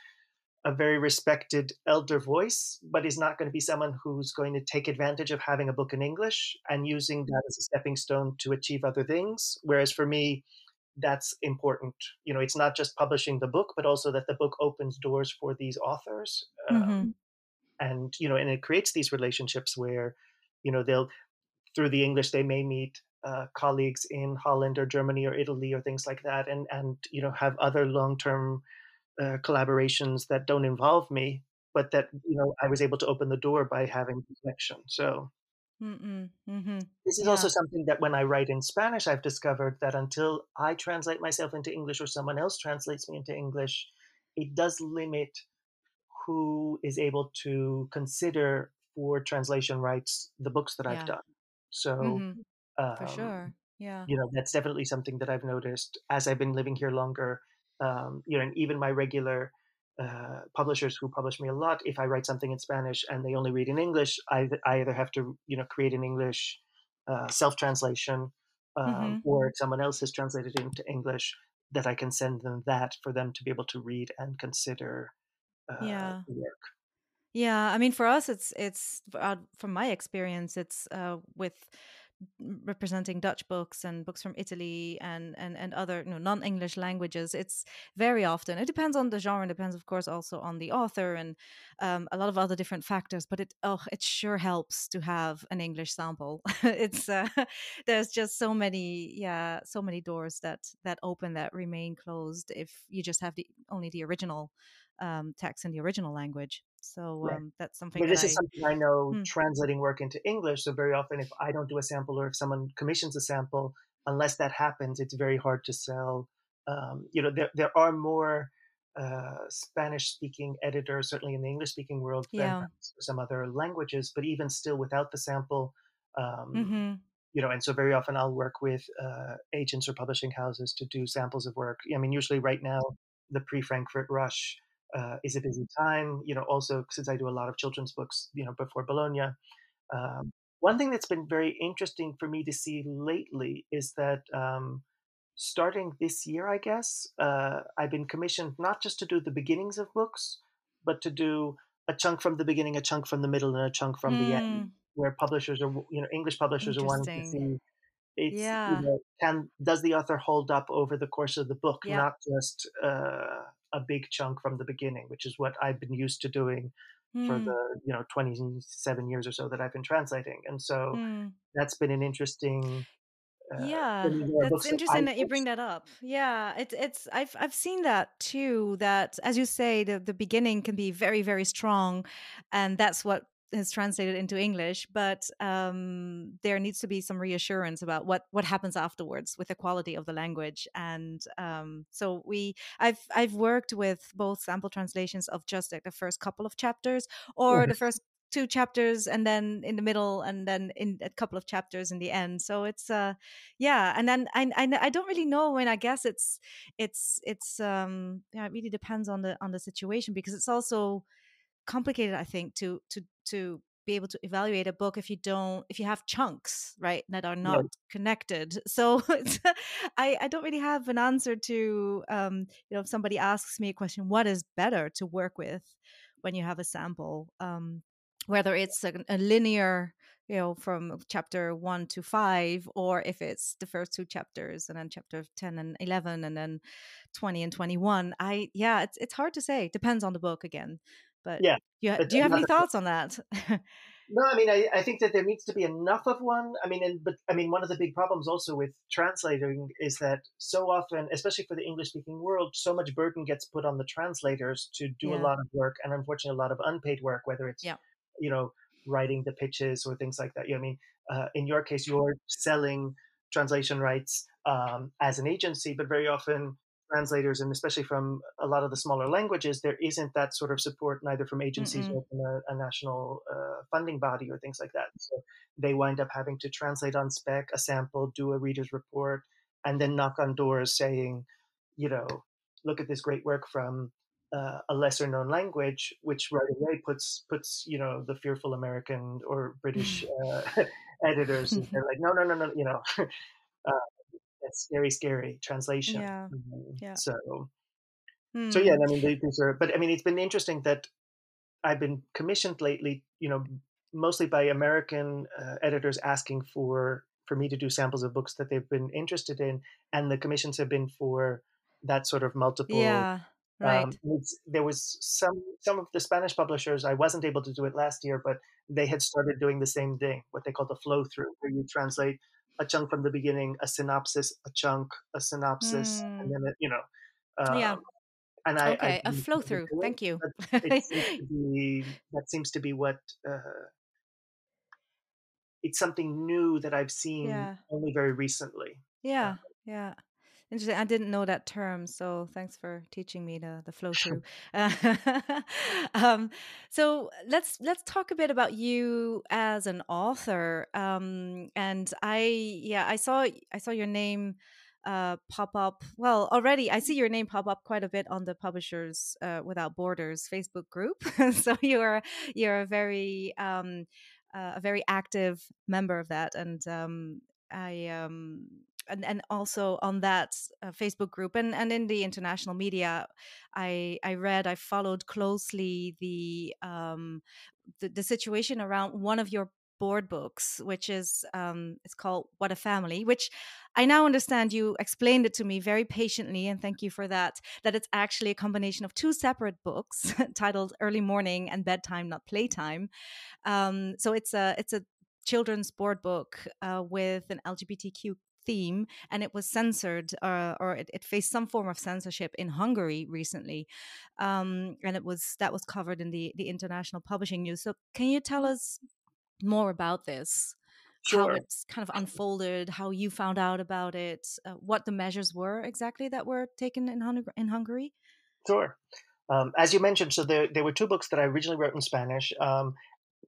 a very respected elder voice, but is not going to be someone who's going to take advantage of having a book in English and using that as a stepping stone to achieve other things. Whereas for me, that's important. You know, it's not just publishing the book, but also that the book opens doors for these authors. Um, hmm and, you know, and it creates these relationships where, you know, they'll, through the English, they may meet uh, colleagues in Holland or Germany or Italy or things like that, and and you know have other long term uh, collaborations that don't involve me, but that you know I was able to open the door by having the connection. So. Mm-hmm. this is also something that when I write in Spanish, I've discovered that until I translate myself into English or someone else translates me into English, it does limit who is able to consider for translation rights the books that I've done. So, Mm-hmm. For um, sure. Yeah. you know, that's definitely something that I've noticed as I've been living here longer. Um, you know, and even my regular uh, publishers who publish me a lot, if I write something in Spanish and they only read in English, I, I either have to, you know, create an English uh, self translation Mm-hmm. um, or someone else has translated it into English that I can send them that for them to be able to read and consider uh, Yeah. the work. Yeah, I mean, for us, it's it's uh, from my experience, it's uh, with representing Dutch books and books from Italy and and and other you know, non-English languages. It's very often. It depends on the genre. It depends, of course, also on the author and um, a lot of other different factors. But it oh, it sure helps to have an English sample. it's uh, there's just so many yeah so many doors that that open that remain closed if you just have the only the original um, text in the original language. So Right. um, that's something But that this is I. something I know Mm, translating work into English. So very often, if I don't do a sample or if someone commissions a sample, unless that happens, it's very hard to sell. Um, you know, there there are more uh, Spanish-speaking editors, certainly in the English-speaking world, than yeah. perhaps some other languages. But even still, without the sample, um, Mm-hmm. you know, and so very often I'll work with uh, agents or publishing houses to do samples of work. I mean, usually right now, the pre-Frankfurt rush uh, is a busy time. You know, also since I do a lot of children's books, you know, before Bologna. Um, one thing that's been very interesting for me to see lately is that um, starting this year, I guess, uh, I've been commissioned not just to do the beginnings of books, but to do a chunk from the beginning, a chunk from the middle, and a chunk from the end, Mm, where publishers are, you know, English publishers are wanting to see it's you Yeah. know can does the author hold up over the course of the book Yeah. not just uh, a big chunk from the beginning which is what i've been used to doing for Mm, the you know 27 years or so that i've been translating and so mm. that's been an interesting uh, Yeah, that's books that interesting that you bring that up. Yeah, it's it's I've I've seen that too. That as you say, the the beginning can be very very strong, and that's what is translated into English. But um, there needs to be some reassurance about what what happens afterwards with the quality of the language. And um, so we, I've I've worked with both sample translations of just like the first couple of chapters or the first two chapters and then in the middle and then in a couple of chapters in the end so it's uh yeah and then I, I i don't really know when i guess it's it's it's um yeah it really depends on the on the situation because it's also complicated i think to to to be able to evaluate a book if you don't if you have chunks right that are not right connected. So i i don't really have an answer to um you know if somebody asks me a question what is better to work with when you have a sample? Um whether it's a, a linear you know from chapter 1 to 5 or if it's the first two chapters and then chapter 10 and 11 and then 20 and 21 i yeah it's it's hard to say. Depends on the book again but yeah you but do you have any thoughts on that No, I mean, I, I think that there needs to be enough of one. I mean, and but I mean, one of the big problems also with translating is that so often, especially for the English speaking world, so much burden gets put on the translators to do a lot of work, and unfortunately, a lot of unpaid work, whether it's yeah you know writing the pitches or things like that. You know, I mean, uh, in your case, you're selling translation rights um, as an agency, but very often translators, and especially from a lot of the smaller languages, there isn't that sort of support neither from agencies Mm-mm. or from a, a national uh, funding body or things like that. So they wind up having to translate on spec a sample, do a reader's report, and then knock on doors saying, you know, look at this great work from uh, a lesser known language, which right away puts puts you know the fearful American or British uh, editors. They're like, no, no, no, no, you know, scary, scary translation. yeah Mhm. yeah So, so yeah, hmm. I mean, they- these are, but I mean, it's been interesting that I've been commissioned lately, you know, mostly by American uh, editors asking for for me to do samples of books that they've been interested in, and the commissions have been for that sort of multiple. yeah Um, right it's, there was some some of the Spanish publishers. I wasn't able to do it last year, but they had started doing the same thing, what they call the flow through, where you translate a chunk from the beginning, a synopsis, a chunk, a synopsis, and Hmm. then it, you know. yeah Um, and I okay I a flow through. Thank you. it seems be that seems to be what uh, it's something new that I've seen yeah. only very recently. Yeah. Yeah. Interesting. I didn't know that term, so thanks for teaching me the the flow through. um, so let's let's talk a bit about you as an author. Um, and I yeah I saw I saw your name uh, pop up. Well, already I see your name pop up quite a bit on the Publishers uh, Without Borders Facebook group. so you're you're a very um, uh, a very active member of that, and um, I um, and, and also on that uh, Facebook group and, and in the international media, I I read I followed closely the um, the, the situation around one of your board books, which is um, it's called What a Family, which I now understand you explained it to me very patiently, and thank you for that. That it's actually a combination of two separate books titled Early Morning and Bedtime, Not Playtime. Um, so it's a it's a children's board book uh, with an LGBTQ theme and it was censored uh, or it, it, faced some form of censorship in Hungary recently um, and it was that was covered in the the international publishing news. So can you tell us more about this? Sure. how it's kind of unfolded how you found out about it uh, what the measures were exactly that were taken in, Hung- in Hungary? Sure. Um, as you mentioned, so there, there were two books that I originally wrote in Spanish, um,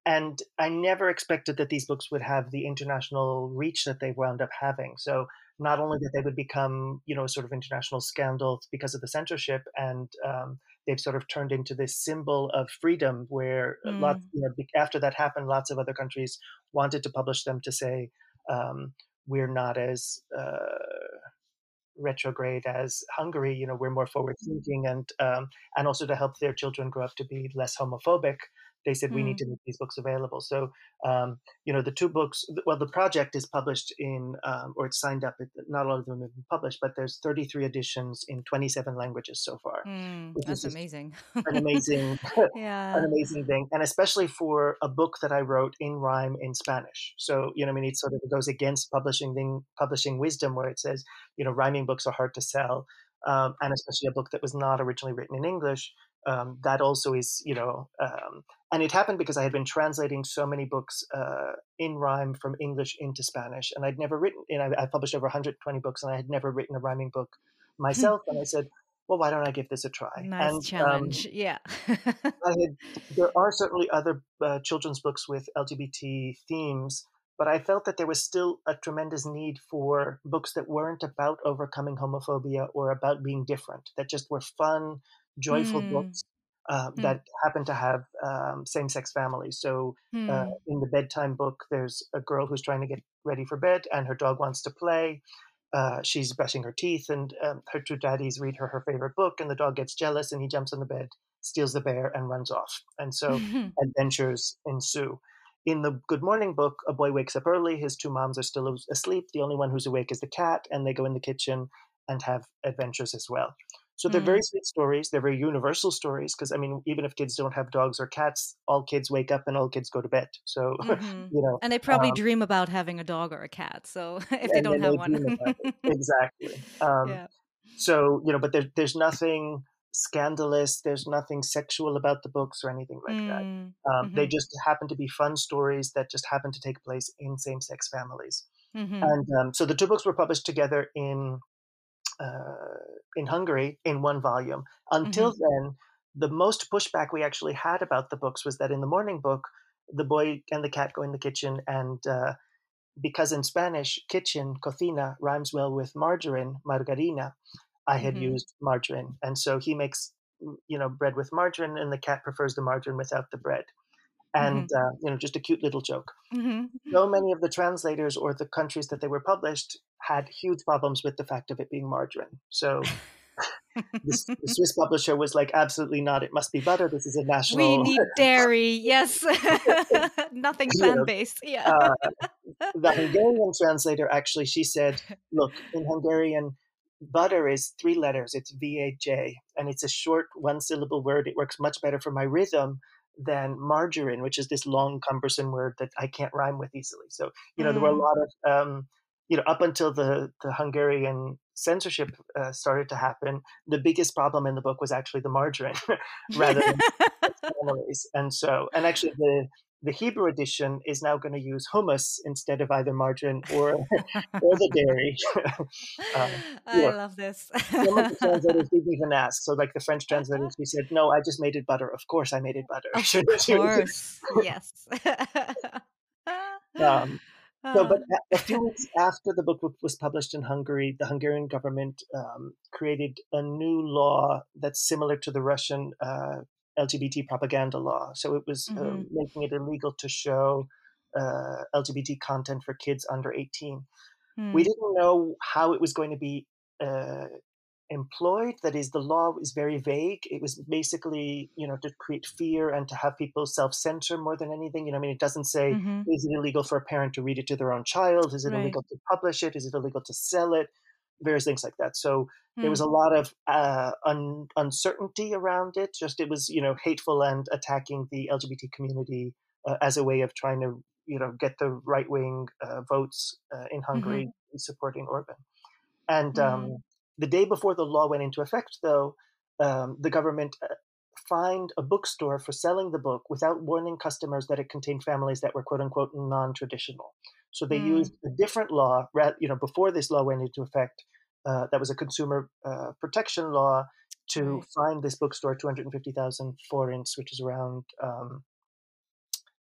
and I never expected that these books would have the international reach that they wound up having. So not only that they would become, you know, sort of international scandals because of the censorship, and um, they've sort of turned into this symbol of freedom, where mm. lots, you know, after that happened, lots of other countries wanted to publish them to say um, we're not as uh, retrograde as Hungary. You know, we're more forward thinking, and um, and also to help their children grow up to be less homophobic they said mm. we need hmm. to make these books available. So, um, you know, the two books, well, the project is published in, um, or it's signed up. Not all of them have been published, but there's 33 editions in 27 languages so far. Mm, that's amazing. an amazing, yeah. an amazing thing, and especially for a book that I wrote in rhyme in Spanish. So, you know, I mean, it sort of goes against publishing thing, publishing wisdom, where it says, you know, rhyming books are hard to sell. Um, and especially a book that was not originally written in English, um, that also is, you know, um, and it happened because I had been translating so many books uh, in rhyme from English into Spanish, and I'd never written. And I, I, published over 120 books, and I had never written a rhyming book myself. and I said, "Well, why don't I give this a try?" Nice and, challenge, um, yeah. had, there are certainly other uh, children's books with LGBT themes, but I felt that there was still a tremendous need for books that weren't about overcoming homophobia or about being different, that just were fun, joyful mm. books uh, mm. that happen to have um, same-sex families. So mm. uh, hmm. in the bedtime book, there's a girl who's trying to get ready for bed, and her dog wants to play. Uh, she's brushing her teeth, and um, her two daddies read her her favorite book, and the dog gets jealous, and he jumps on the bed, steals the bear, and runs off. And so adventures ensue. In the Good Morning book, a boy wakes up early. His two moms are still asleep. The only one who's awake is the cat, and they go in the kitchen and have adventures as well. So they're mm. very sweet stories. They're very universal stories because I mean, even if kids don't have dogs or cats, all kids wake up and all kids go to bed. So mm-hmm. you know, and they probably um, dream about having a dog or a cat. So if they don't have one, exactly. Um, yeah. So you know, but there, there's nothing scandalous. There's nothing sexual about the books or anything like mm. that. Um, mm-hmm. They just happen to be fun stories that just happen to take place in same-sex families. Mm-hmm. And um, so the two books were published together in uh, in Hungary in one volume. Until mm-hmm. then, the most pushback we actually had about the books was that in the morning book, the boy and the cat go in the kitchen, and uh, because in Spanish, kitchen, cocina, rhymes well with margarine, margarina, I had mm-hmm. used margarine. And so he makes, you know, bread with margarine, and the cat prefers the margarine without the bread and mm-hmm. uh, you know just a cute little joke mm-hmm. so many of the translators or the countries that they were published had huge problems with the fact of it being margarine so the, the, Swiss publisher was like, absolutely not. It must be butter. This is a national. We need dairy. Yes, nothing plant based. Yeah. uh, the Hungarian translator actually, she said, look, in Hungarian, butter is three letters. It's V A J, and it's a short one syllable word. It works much better for my rhythm than margarine, which is this long, cumbersome word that I can't rhyme with easily. So, you know, mm. there were a mm. lot of, um, you know, up until the, the Hungarian censorship uh, started to happen, the biggest problem in the book was actually the margarine rather than families. And so, and actually, the the Hebrew edition is now going to use hummus instead of either margarine or or the dairy. um, I know, love this. some of the translators didn't even ask. So, like the French translators, we said, "No, I just made it butter. Of course, I made it butter." Of course, yes. um, so, but a few weeks after the book was published in Hungary, the Hungarian government um, created a new law that's similar to the Russian uh, LGBT propaganda law. So it was uh, mm-hmm. making it illegal to show uh, LGBT content for kids under 18. Mm. We didn't know how it was going to be uh, employed. That is, the law is very vague. It was basically, you know, to create fear and to have people self-censor more than anything. You know, I mean, it doesn't say mm-hmm. is it illegal for a parent to read it to their own child? Is it right. illegal to publish it? Is it illegal to sell it? Various things like that. So mm. there was a hmm. lot of uh, un- uncertainty around it. Just it was, you know, hateful and attacking the LGBT community uh, as a way of trying to, you know, get the right wing uh, votes uh, in Hungary mm-hmm. supporting Orban. And mm. um, the day before the law went into effect, though, um, the government uh, fined a bookstore for selling the book without warning customers that it contained families that were quote unquote non traditional. So they mm. used a different law, you know, before this law went into effect. Uh, that was a consumer uh, protection law to right. fine this bookstore 250,000 forints, which is around um,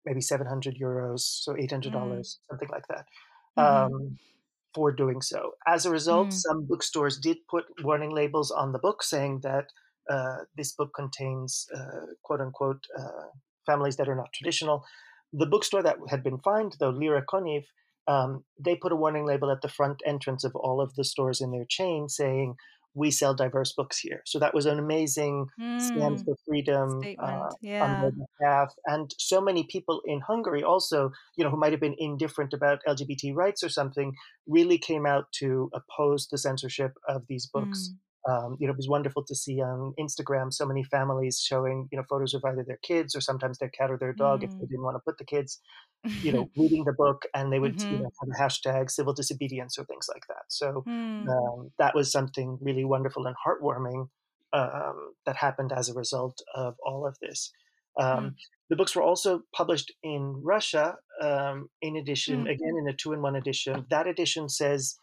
maybe 700 euros, so $800, mm. something like that. Um, for doing so. As a result, mm. some bookstores did put warning labels on the book saying that uh, this book contains uh, quote unquote uh, families that are not traditional. The bookstore that had been fined, though, Lira Könyv, um, they put a warning label at the front entrance of all of the stores in their chain saying, we sell diverse books here. So that was an amazing mm. stand for freedom uh, yeah. on their behalf. And so many people in Hungary also, you know, who might have been indifferent about LGBT rights or something, really came out to oppose the censorship of these books. Mm. Um, you know, it was wonderful to see on Instagram so many families showing, you know, photos of either their kids or sometimes their cat or their dog mm. if they mm. didn't want to put the kids, you know, reading the book and they would, mm-hmm. you know, have a hashtag civil disobedience or things like that. So mm. um, that was something really wonderful and heartwarming um, that happened as a result of all of this. Um, mm. The books were also published in Russia. Um, in addition, mm. again in a two-in-one edition. That edition says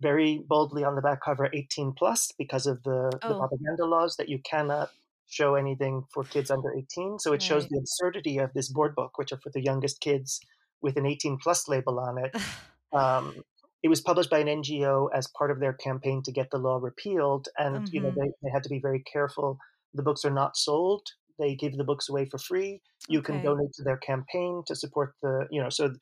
very boldly on the back cover 18 plus because of the, oh. the propaganda laws that you cannot show anything for kids under 18 so it right. shows the absurdity of this board book which are for the youngest kids with an 18 plus label on it um, it was published by an ngo as part of their campaign to get the law repealed and mm-hmm. you know mm-hmm. they, they had to be very careful the books are not sold they give the books away for free you okay. can donate to their campaign to support the you know so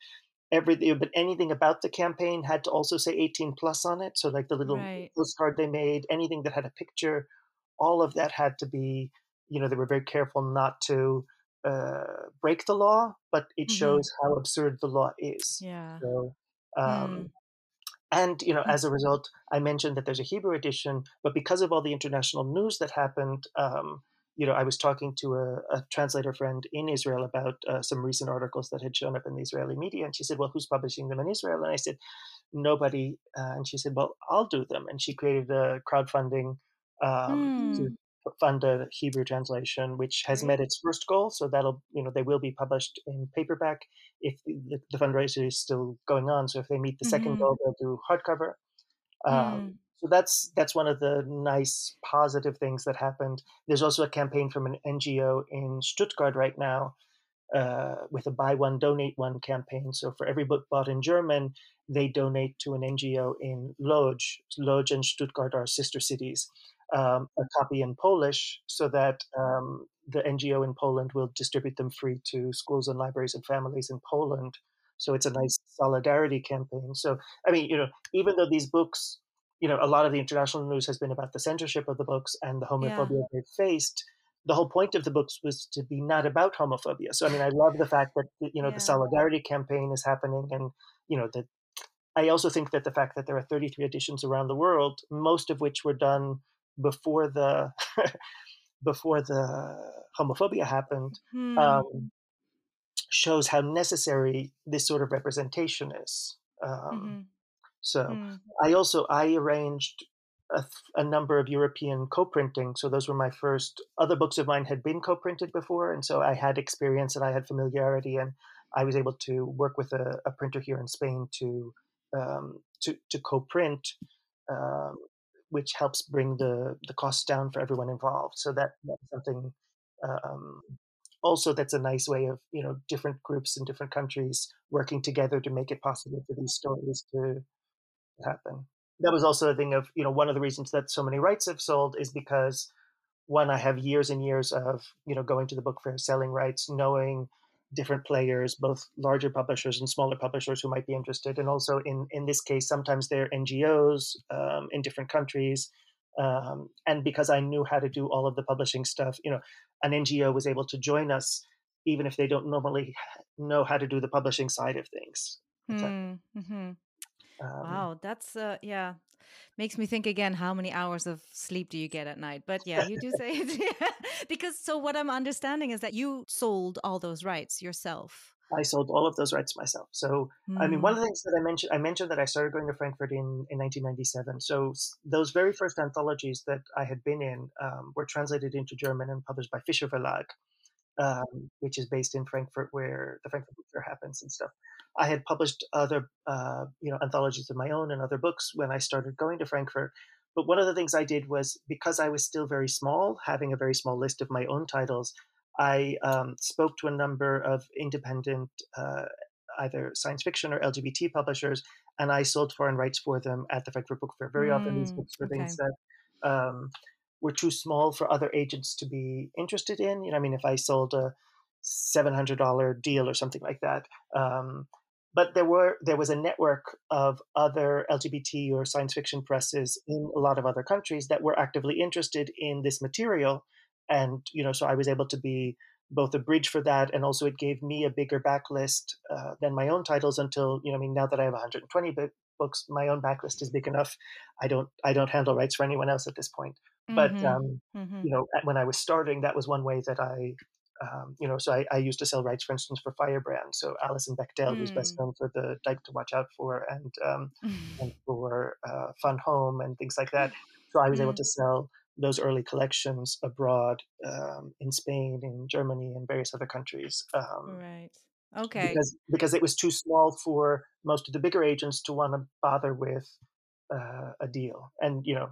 everything but anything about the campaign had to also say 18 plus on it so like the little right. postcard they made anything that had a picture all of that had to be you know they were very careful not to uh, break the law but it mm-hmm. shows how absurd the law is yeah so um, mm. and you know mm. as a result i mentioned that there's a hebrew edition but because of all the international news that happened um, you know, I was talking to a, a translator friend in Israel about uh, some recent articles that had shown up in the Israeli media, and she said, "Well, who's publishing them in Israel?" And I said, "Nobody." Uh, and she said, "Well, I'll do them." And she created a crowdfunding um, to hmm. fund a Hebrew translation, which has met its first goal. So that'll, you know, they will be published in paperback if the, the fundraiser is still going on. So if they meet the mm-hmm. second goal, they'll do hardcover. Um, mm so that's that's one of the nice positive things that happened. There's also a campaign from an NGO in Stuttgart right now uh, with a buy one donate one campaign. So for every book bought in German, they donate to an NGO in Lodz. Lodz and Stuttgart are sister cities. Um, a copy in Polish so that um, the NGO in Poland will distribute them free to schools and libraries and families in Poland. So it's a nice solidarity campaign. So I mean, you know, even though these books you know, a lot of the international news has been about the censorship of the books and the homophobia yeah. they faced. The whole point of the books was to be not about homophobia. So, I mean, I love the fact that you know yeah. the solidarity campaign is happening, and you know that. I also think that the fact that there are 33 editions around the world, most of which were done before the before the homophobia happened, hmm. um, shows how necessary this sort of representation is. Um, mm-hmm. So mm. I also I arranged a, a, number of European co-printing. So those were my first. Other books of mine had been co-printed before, and so I had experience and I had familiarity, and I was able to work with a, a printer here in Spain to um, to, to co-print, um, which helps bring the the costs down for everyone involved. So that that's something. Um, also, that's a nice way of you know different groups in different countries working together to make it possible for these stories to happen that was also a thing of you know one of the reasons that so many rights have sold is because one i have years and years of you know going to the book fair selling rights knowing different players both larger publishers and smaller publishers who might be interested and also in in this case sometimes they're ngos um, in different countries um, and because i knew how to do all of the publishing stuff you know an ngo was able to join us even if they don't normally know how to do the publishing side of things mm, mm-hmm. Um, wow, that's uh, yeah, makes me think again. How many hours of sleep do you get at night? But yeah, you do say it because so what I'm understanding is that you sold all those rights yourself. I sold all of those rights myself. So mm. I mean, one of the hmm. things that I mentioned, I mentioned that I started going to Frankfurt in in 1997. So those very first anthologies that I had been in um, were translated into German and published by Fischer Verlag. Um, which is based in Frankfurt, where the Frankfurt Book Fair happens and stuff. I had published other, uh, you know, anthologies of my own and other books when I started going to Frankfurt. But one of the things I did was because I was still very small, having a very small list of my own titles, I um, spoke to a number of independent, uh, either science fiction or LGBT publishers, and I sold foreign rights for them at the Frankfurt Book Fair. Very mm, often, these mm, books were okay. things that um, were too small for other agents to be interested in. You know, I mean, if I sold a seven hundred dollar deal or something like that, um, but there were there was a network of other LGBT or science fiction presses in a lot of other countries that were actively interested in this material, and you know, so I was able to be both a bridge for that, and also it gave me a bigger backlist uh, than my own titles. Until you know, I mean, now that I have 120 books, my own backlist is big enough. I don't I don't handle rights for anyone else at this point. But mm-hmm. Um, mm-hmm. you know, when I was starting, that was one way that I um, you know, so I, I, used to sell rights, for instance, for Firebrand. So Alison Bechdel, mm. who's best mm. known for the Dyke to Watch Out for and um, and for uh, Fun Home and things like that. So I was mm. able to sell those early collections abroad um, in Spain, in Germany, and various other countries. Um, right. Okay. Because because it was too small for most of the bigger agents to want to bother with uh, a deal, and you know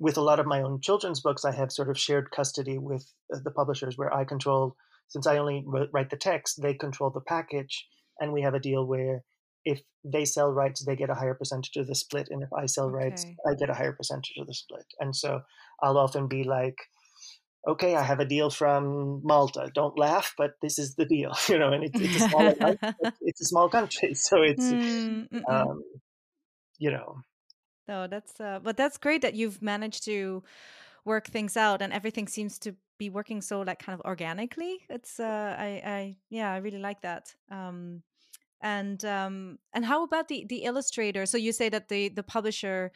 with a lot of my own children's books, I have sort of shared custody with uh, the publishers where I control, since I only write the text, they control the package. And we have a deal where if they sell rights, they get a higher percentage of the split. And if I sell okay. rights, I get a higher percentage of the split. And so I'll often be like, okay, I have a deal from Malta. Don't laugh, but this is the deal, you know. And it's, it's a small, it's a small country, so it's, mm, um, you know, no, that's uh, but that's great that you've managed to work things out and everything seems to be working so like kind of organically. It's uh, I, I yeah, I really like that. Um, and um, and how about the the illustrator? So you say that the the publisher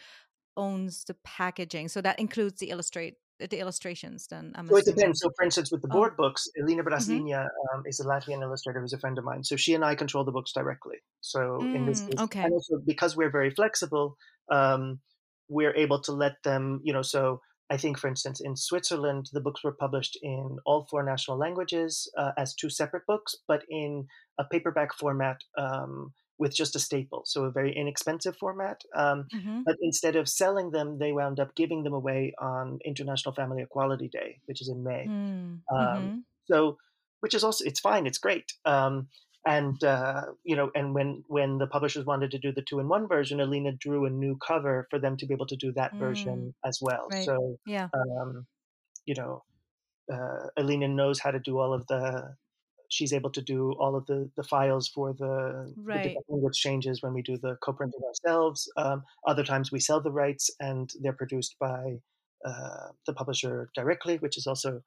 owns the packaging, so that includes the illustrate the illustrations then I'm so it depends so for instance with the oh. board oh. books Alina Brasliņa mm-hmm. um, is a latvian illustrator who's a friend of mine so she and i control the books directly so mm, in this mm, case okay. and also because we're very flexible um, we're able to let them you know so i think for instance in switzerland the books were published in all four national languages uh, as two separate books but in a paperback format um, with just a staple, so a very inexpensive format. Um, mm-hmm. But instead of selling them, they wound up giving them away on International Family Equality Day, which is in May. Mm, um, mm-hmm. So, which is also it's fine, it's great. Um, and uh, you know, and when when the publishers wanted to do the two in one version, Alina drew a new cover for them to be able to do that mm. version as well. Right. So, yeah, um, you know, uh, Alina knows how to do all of the she's able to do all of the, the files for the, right. the language changes when we do the co-printing ourselves. Um, other times we sell the rights and they're produced by uh, the publisher directly, which is also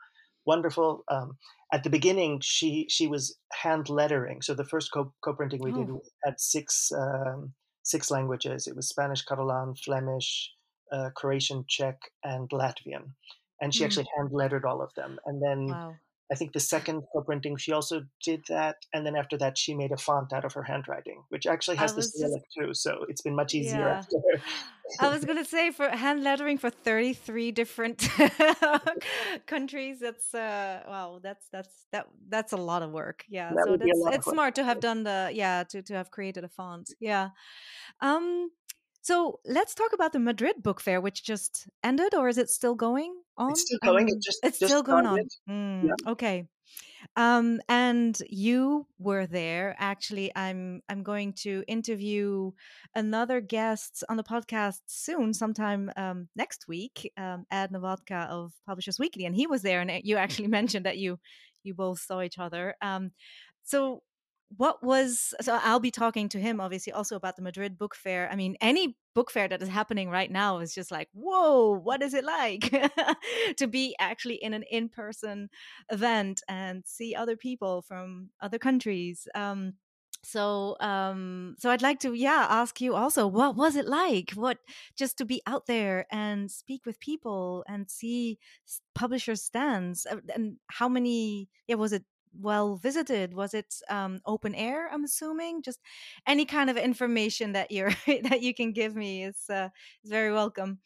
wonderful. Um, at the beginning, she she was hand lettering. So the first co- co-printing we oh. did had six um, six languages. It was Spanish, Catalan, Flemish, uh, Croatian, Czech, and Latvian. And she mm. actually hand lettered all of them. And then wow I think the second co-printing, she also did that, and then after that, she made a font out of her handwriting, which actually has the Cyrillic just, too. So it's been much easier. Yeah. I was gonna say for hand lettering for thirty three different countries. That's uh, wow, that's that's that that's a lot of work. Yeah, that so that's it's smart to have done the yeah to to have created a font. Yeah. Um. So let's talk about the Madrid Book Fair, which just ended, or is it still going on? It's still going. Um, it just it's just still going on. Mm, yeah. Okay. Um, and you were there. Actually, I'm I'm going to interview another guest on the podcast soon, sometime um, next week. Um, Ed Nawotka of Publishers Weekly, and he was there. And you actually mentioned that you you both saw each other. Um, so what was so i'll be talking to him obviously also about the madrid book fair. I mean any book fair that is happening right now is just like whoa what is it like to be actually in an in-person event and see other people from other countries? Um, so um so i'd like to yeah ask you also what was it like? What just to be out there and speak with people and see publisher stands uh, and how many yeah was it well visited? Was it um, open air? I'm assuming. Just any kind of information that you're that you can give me is uh, is very welcome.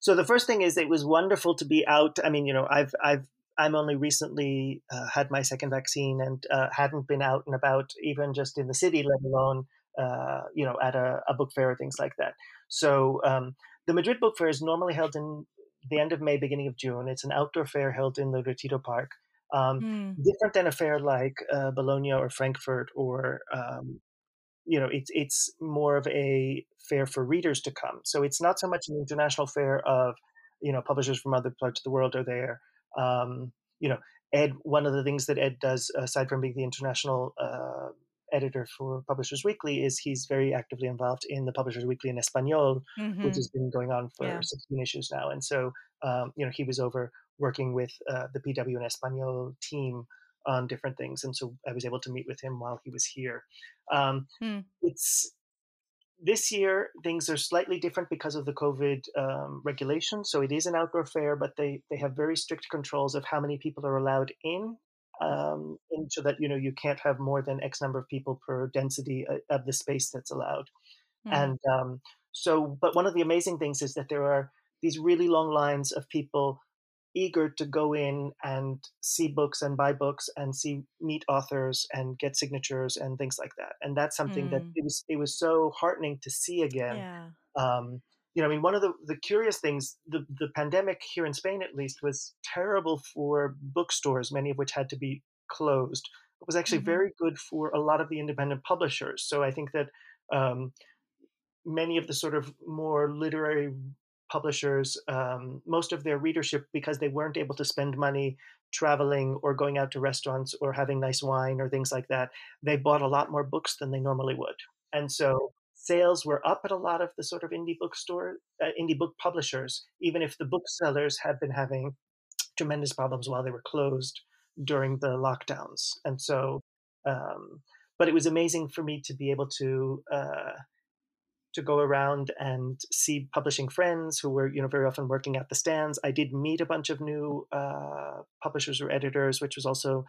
So the first thing is it was wonderful to be out. I mean, you know, I've I've I'm only recently uh, had my second vaccine and uh, hadn't been out and about even just in the city, let alone uh, you know at a, a, book fair or things like that. So um, the Madrid Book Fair is normally held in the end of May, beginning of June. It's an outdoor fair held in the Retiro Park. Um, mm. Different than a fair like uh, Bologna or Frankfurt, or um, you know, it's it's more of a fair for readers to come. So it's not so much an international fair of you know publishers from other parts of the world are there. Um, you know, Ed. One of the things that Ed does, aside from being the international uh, editor for Publishers Weekly, is he's very actively involved in the Publishers Weekly en Espanol, mm-hmm. which has been going on for yeah. 16 issues now. And so, um, you know, he was over working with uh, the PW en Espanol team on different things, and so I was able to meet with him while he was here. Um, hmm. It's this year things are slightly different because of the COVID um, regulation. So it is an outdoor fair, but they they have very strict controls of how many people are allowed in. Um, so that you know you can't have more than X number of people per density uh, of the space that's allowed. Hmm. And um, so, but one of the amazing things is that there are these really long lines of people eager to go in and see books and buy books and see meet authors and get signatures and things like that. And that's something mm. that it was it was so heartening to see again. Yeah. Um, you know, I mean, one of the, the curious things, the, the pandemic here in Spain at least was terrible for bookstores, many of which had to be closed. It was actually mm-hmm. very good for a lot of the independent publishers. So I think that um, many of the sort of more literary publishers um, most of their readership because they weren't able to spend money traveling or going out to restaurants or having nice wine or things like that they bought a lot more books than they normally would and so sales were up at a lot of the sort of indie bookstore uh, indie book publishers even if the booksellers had been having tremendous problems while they were closed during the lockdowns and so um, but it was amazing for me to be able to uh, to go around and see publishing friends who were, you know, very often working at the stands. I did meet a bunch of new uh, publishers or editors, which was also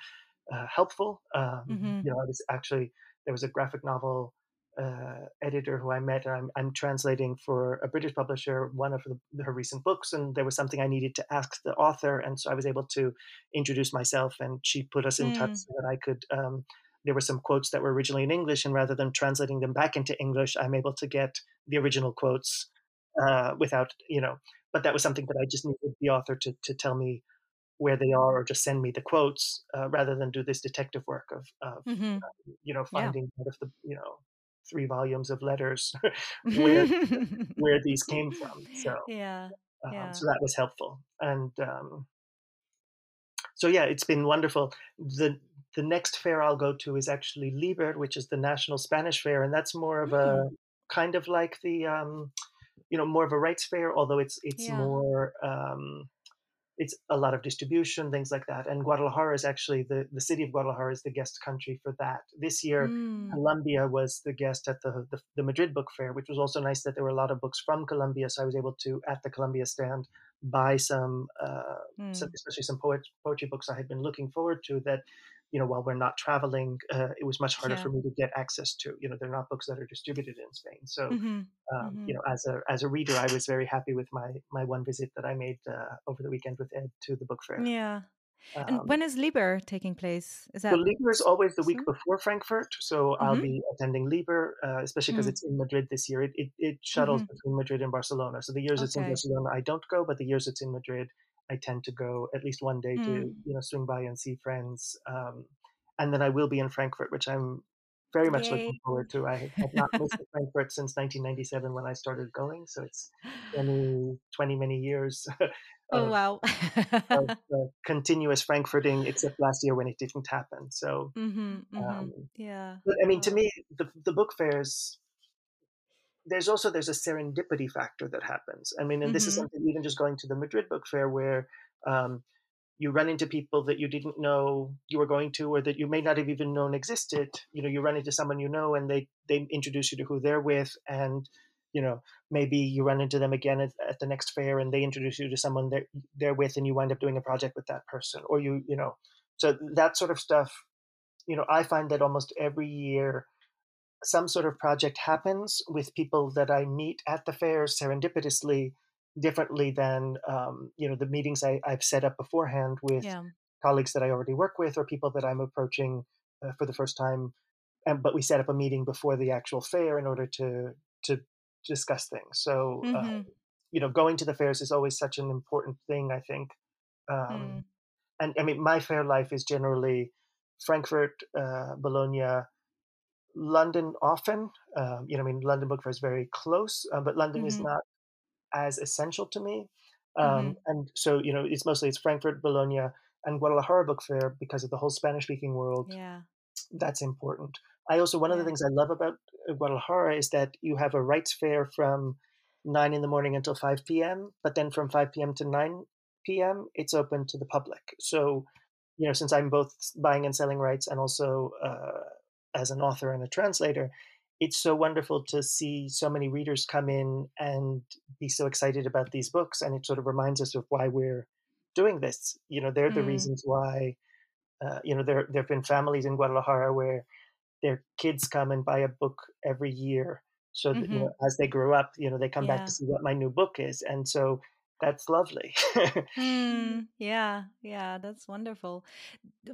uh, helpful. Um, mm-hmm. You know, I was actually there was a graphic novel uh, editor who I met, and I'm, I'm, translating for a British publisher one of the, her recent books, and there was something I needed to ask the author, and so I was able to introduce myself, and she put us in mm. touch so that I could um, there were some quotes that were originally in English, and rather than translating them back into English, I'm able to get the original quotes uh, without, you know. But that was something that I just needed the author to to tell me where they are, or just send me the quotes, uh, rather than do this detective work of, of mm-hmm. uh, you know, finding yeah. out of the, you know, three volumes of letters where where these came from. So yeah. Um, yeah. So that was helpful, and um, so yeah, it's been wonderful. The the next fair I'll go to is actually Liber, which is the national Spanish fair, and that's more of a mm. kind of like the um, you know more of a rights fair, although it's it's yeah. more um, it's a lot of distribution, things like that. And Guadalajara is actually the the city of Guadalajara is the guest country for that. This year, mm. Colombia was the guest at the, the, the Madrid Book Fair, which was also nice that there were a lot of books from Colombia. So I was able to at the Colombia stand buy some, uh, some Mm. especially some poet, poetry books I had been looking forward to that you know, while we're not traveling, uh, it was much harder Yeah. for me to get access to. You know, they're not books that are distributed in Spain. So, Mhm. um, you Mhm. know, as a as a reader, I was very happy with my my one visit that I made uh, over the weekend with Ed to the book fair. Yeah. And Um, when is Liber taking place? Is so that Liber is always the week before Frankfurt, so I'll Mhm. be attending Liber, uh, especially because Mm. it's in Madrid this year. It, it it shuttles Mhm. between Madrid and Barcelona. So the years it's in Okay. Barcelona, I don't go, but the years it's in Madrid, I tend to go at least one day to Mm. you know swing by and see friends. Um, and then I will be in Frankfurt, which I'm very much Yay. looking forward to. I have not missed Frankfurt since 1997 when I started going, so it's 20, 20 many years Oh, of, wow. of uh, continuous Frankfurting, except last year when it didn't happen. So, Mhm. um, Mhm. Yeah. but I mean, to Oh. me, the the book fairs. There's also there's a serendipity factor that happens. I mean, and this is Mhm. something even just going to the Madrid Book Fair where um, you run into people that you didn't know you were going to or that you may not have even known existed you know you run into someone you know and they they introduce you to who they're with and you know maybe you run into them again at, at the next fair and they introduce you to someone that they're with and you wind up doing a project with that person or you you know so that sort of stuff you know i find that almost every year some sort of project happens with people that i meet at the fair serendipitously differently than um, you know the meetings I, I've set up beforehand with Yeah. colleagues that I already work with or people that I'm approaching uh, for the first time. And but we set up a meeting before the actual fair in order to to discuss things. So uh, Mhm. you know, going to the fairs is always such an important thing. I think, um, Mm. and I mean, my fair life is generally Frankfurt, uh, Bologna. London often, um, you know, I mean, London Book Fair is very close, uh, but London is Mhm. not as essential to me. Um, Mhm. and so, you know, it's mostly it's Frankfurt, Bologna, and Guadalajara Book Fair because of the whole Spanish-speaking world. Yeah. That's important. I also one of the things I love about uh, Guadalajara is that you have a rights fair from nine in the morning until five p.m. But then from five p.m. to nine p.m. it's open to the public. So, you know, since I'm both buying and selling rights and also uh, as an author and a translator, it's so wonderful to see so many readers come in and be so excited about these books, and it sort of reminds us of why we're doing this. You know, they're the Mm. reasons why. Uh, you know, there there have been families in Guadalajara where their kids come and buy a book every year, so that you Mhm. know, as they grow up, you know, they come back to see what my new book is, and so that's lovely. Mm. Yeah. Yeah. That's wonderful.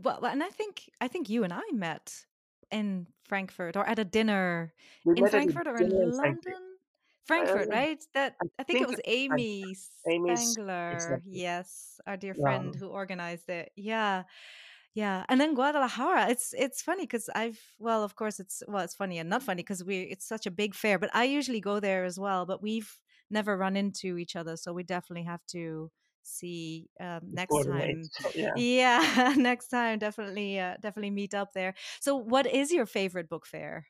Well, and I think I think you and I met in Frankfurt or at a dinner we in Frankfurt or in Frankfurt. London. Frankfurt, Uh, right? That I I think it was Frankfurt. Amy Amy's Spangler. exactly. Yes, our dear friend Um, who organized it. Yeah. Yeah, and then Guadalajara. It's it's funny because I've well, of course, it's well, it's funny and not funny because we it's such a big fair. But I usually go there as well. But we've never run into each other, so we definitely have to see um, next time. Yeah. Yeah, next time definitely uh, definitely meet up there. So, what is your favorite book fair,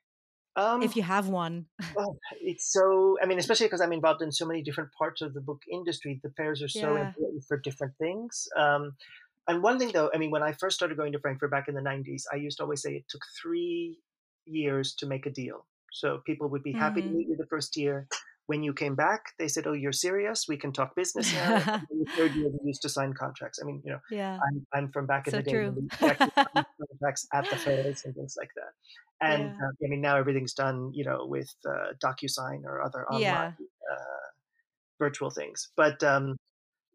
Um, if you have one? Oh, it's so. I mean, especially because I'm involved in so many different parts of the book industry. The fairs are so Yeah. important for different things. Um, and one thing, though, I mean, when I first started going to Frankfurt back in the '90s, I used to always say it took three years to make a deal. So people would be happy to hmm meet you the first year. When you came back, they said, "Oh, you're serious? We can talk business now." And the third year, they used to sign contracts. I mean, you know, yeah, I'm I'm from back in so the day true. when we contracts at the fairs and things like that. And yeah, uh, I mean, now everything's done, you know, with uh, DocuSign or other online yeah. uh, virtual things. But um,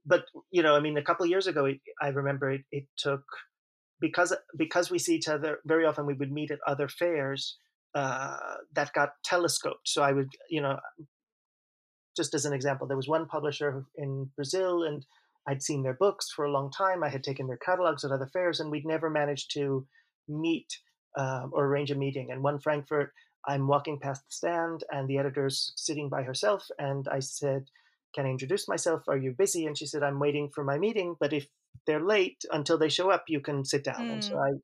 but you know, I mean, a couple of years ago, it, I remember it, it took because because we see each other very often. We would meet at other fairs uh, that got telescoped. So I would, you know, just as an example, there was one publisher in Brazil, and I'd seen their books for a long time. I had taken their catalogs at other fairs, and we'd never managed to meet um, or arrange a meeting. And one Frankfurt, I'm walking past the stand, and the editor's sitting by herself, and I said, "Can I introduce myself? Are you busy?" And she said, "I'm waiting for my meeting, but if they're late until they show up, you can sit down." And so Mm,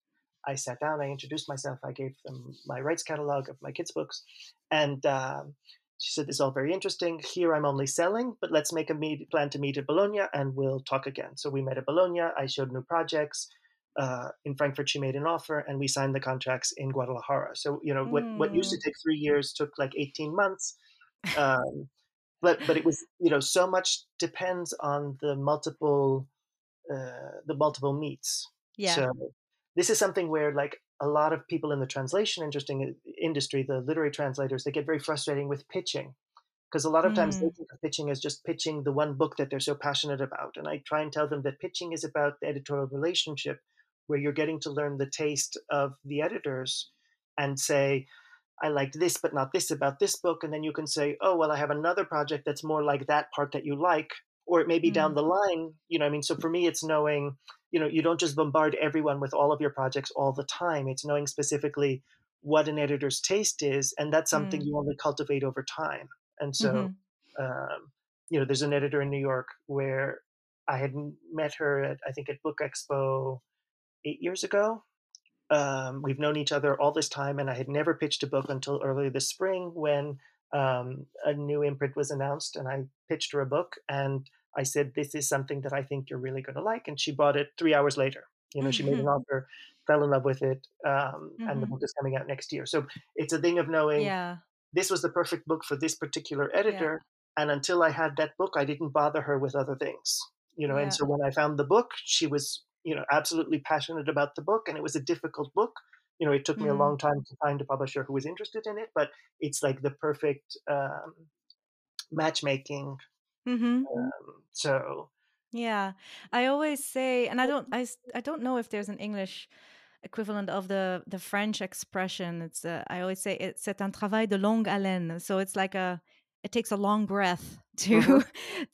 I, I sat down. I introduced myself. I gave them my rights catalog of my kids' books, and um, she said, "This is all very interesting. Here, I'm only selling, but let's make a meet, plan to meet at Bologna, and we'll talk again." So we met at Bologna. I showed new projects. Uh, in Frankfurt, she made an offer, and we signed the contracts in Guadalajara. So you know what what used to mm, take three years took like 18 months. Um, but but it was you know so much depends on the multiple uh, the multiple meets. Yeah. So this is something where like a lot of people in the translation interesting industry, the literary translators, they get very frustrating with pitching because a lot of times they Mm. think of pitching as just pitching the one book that they're so passionate about. And I try and tell them that pitching is about the editorial relationship where you're getting to learn the taste of the editors and say, I liked this, but not this about this book. And then you can say, oh, well, I have another project that's more like that part that you like. Or it may be down Mm. the line, you know, I mean, so for me, it's knowing, you know, you don't just bombard everyone with all of your projects all the time. It's knowing specifically what an editor's taste is. And that's something Mm. you only cultivate over time. And so, Mhm. um, you know, there's an editor in New York where I had met her at, I think, at Book Expo eight years ago. Um, we've known each other all this time, and I had never pitched a book until earlier this spring when um, a new imprint was announced, and I pitched her a book, and I said, "This is something that I think you're really going to like," and she bought it three hours later. You know, she made an offer, fell in love with it, um, and the Mhm. book is coming out next year. So it's a thing of knowing Yeah. this was the perfect book for this particular Yeah. editor. And until I had that book, I didn't bother her with other things, you know. And so when I found the book, she was, you know, absolutely passionate about the book, and it was a difficult book. You know, it took me a Mm. long time to find a publisher who was interested in it, but it's like the perfect um, matchmaking. Mhm. Um, so Yeah. I always say, and I don't, I, I don't know if there's an English equivalent of the the French expression. It's, uh, I always say, it's c'est un travail de longue haleine. So it's like a, it takes a long breath to, Mhm.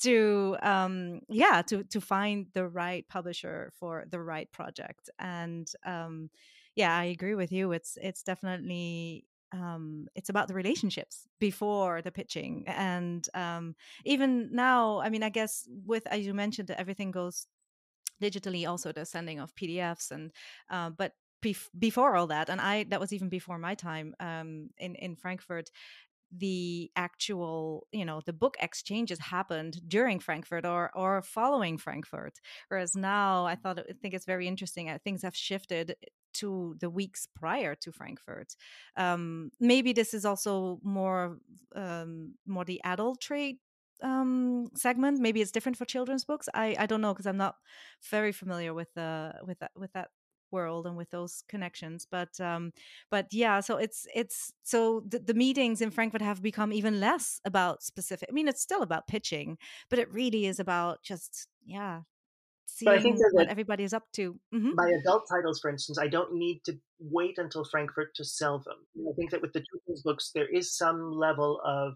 to, um, yeah, to to find the right publisher for the right project. And um, yeah, I agree with you. It's it's definitely. Um, it's about the relationships before the pitching and um, even now, I mean, I guess with as you mentioned, everything goes digitally, also the sending of PDFs, and uh, but bef- before all that, and I that was even before my time um, in in Frankfurt. The actual, you know, the book exchanges happened during Frankfurt or or following Frankfurt. Whereas now, I thought I think it's very interesting. Uh, things have shifted to the weeks prior to Frankfurt. Um, maybe this is also more um, more the adult trade um segment maybe it's different for children's books i i don't know because i'm not very familiar with the with that with that world and with those connections but um but yeah so it's it's so the, the meetings in frankfurt have become even less about specific i mean it's still about pitching but it really is about just yeah seeing what everybody is up to hmm my adult titles, for instance, I don't need to wait until Frankfurt to sell them. I think that with the children's books, there is some level of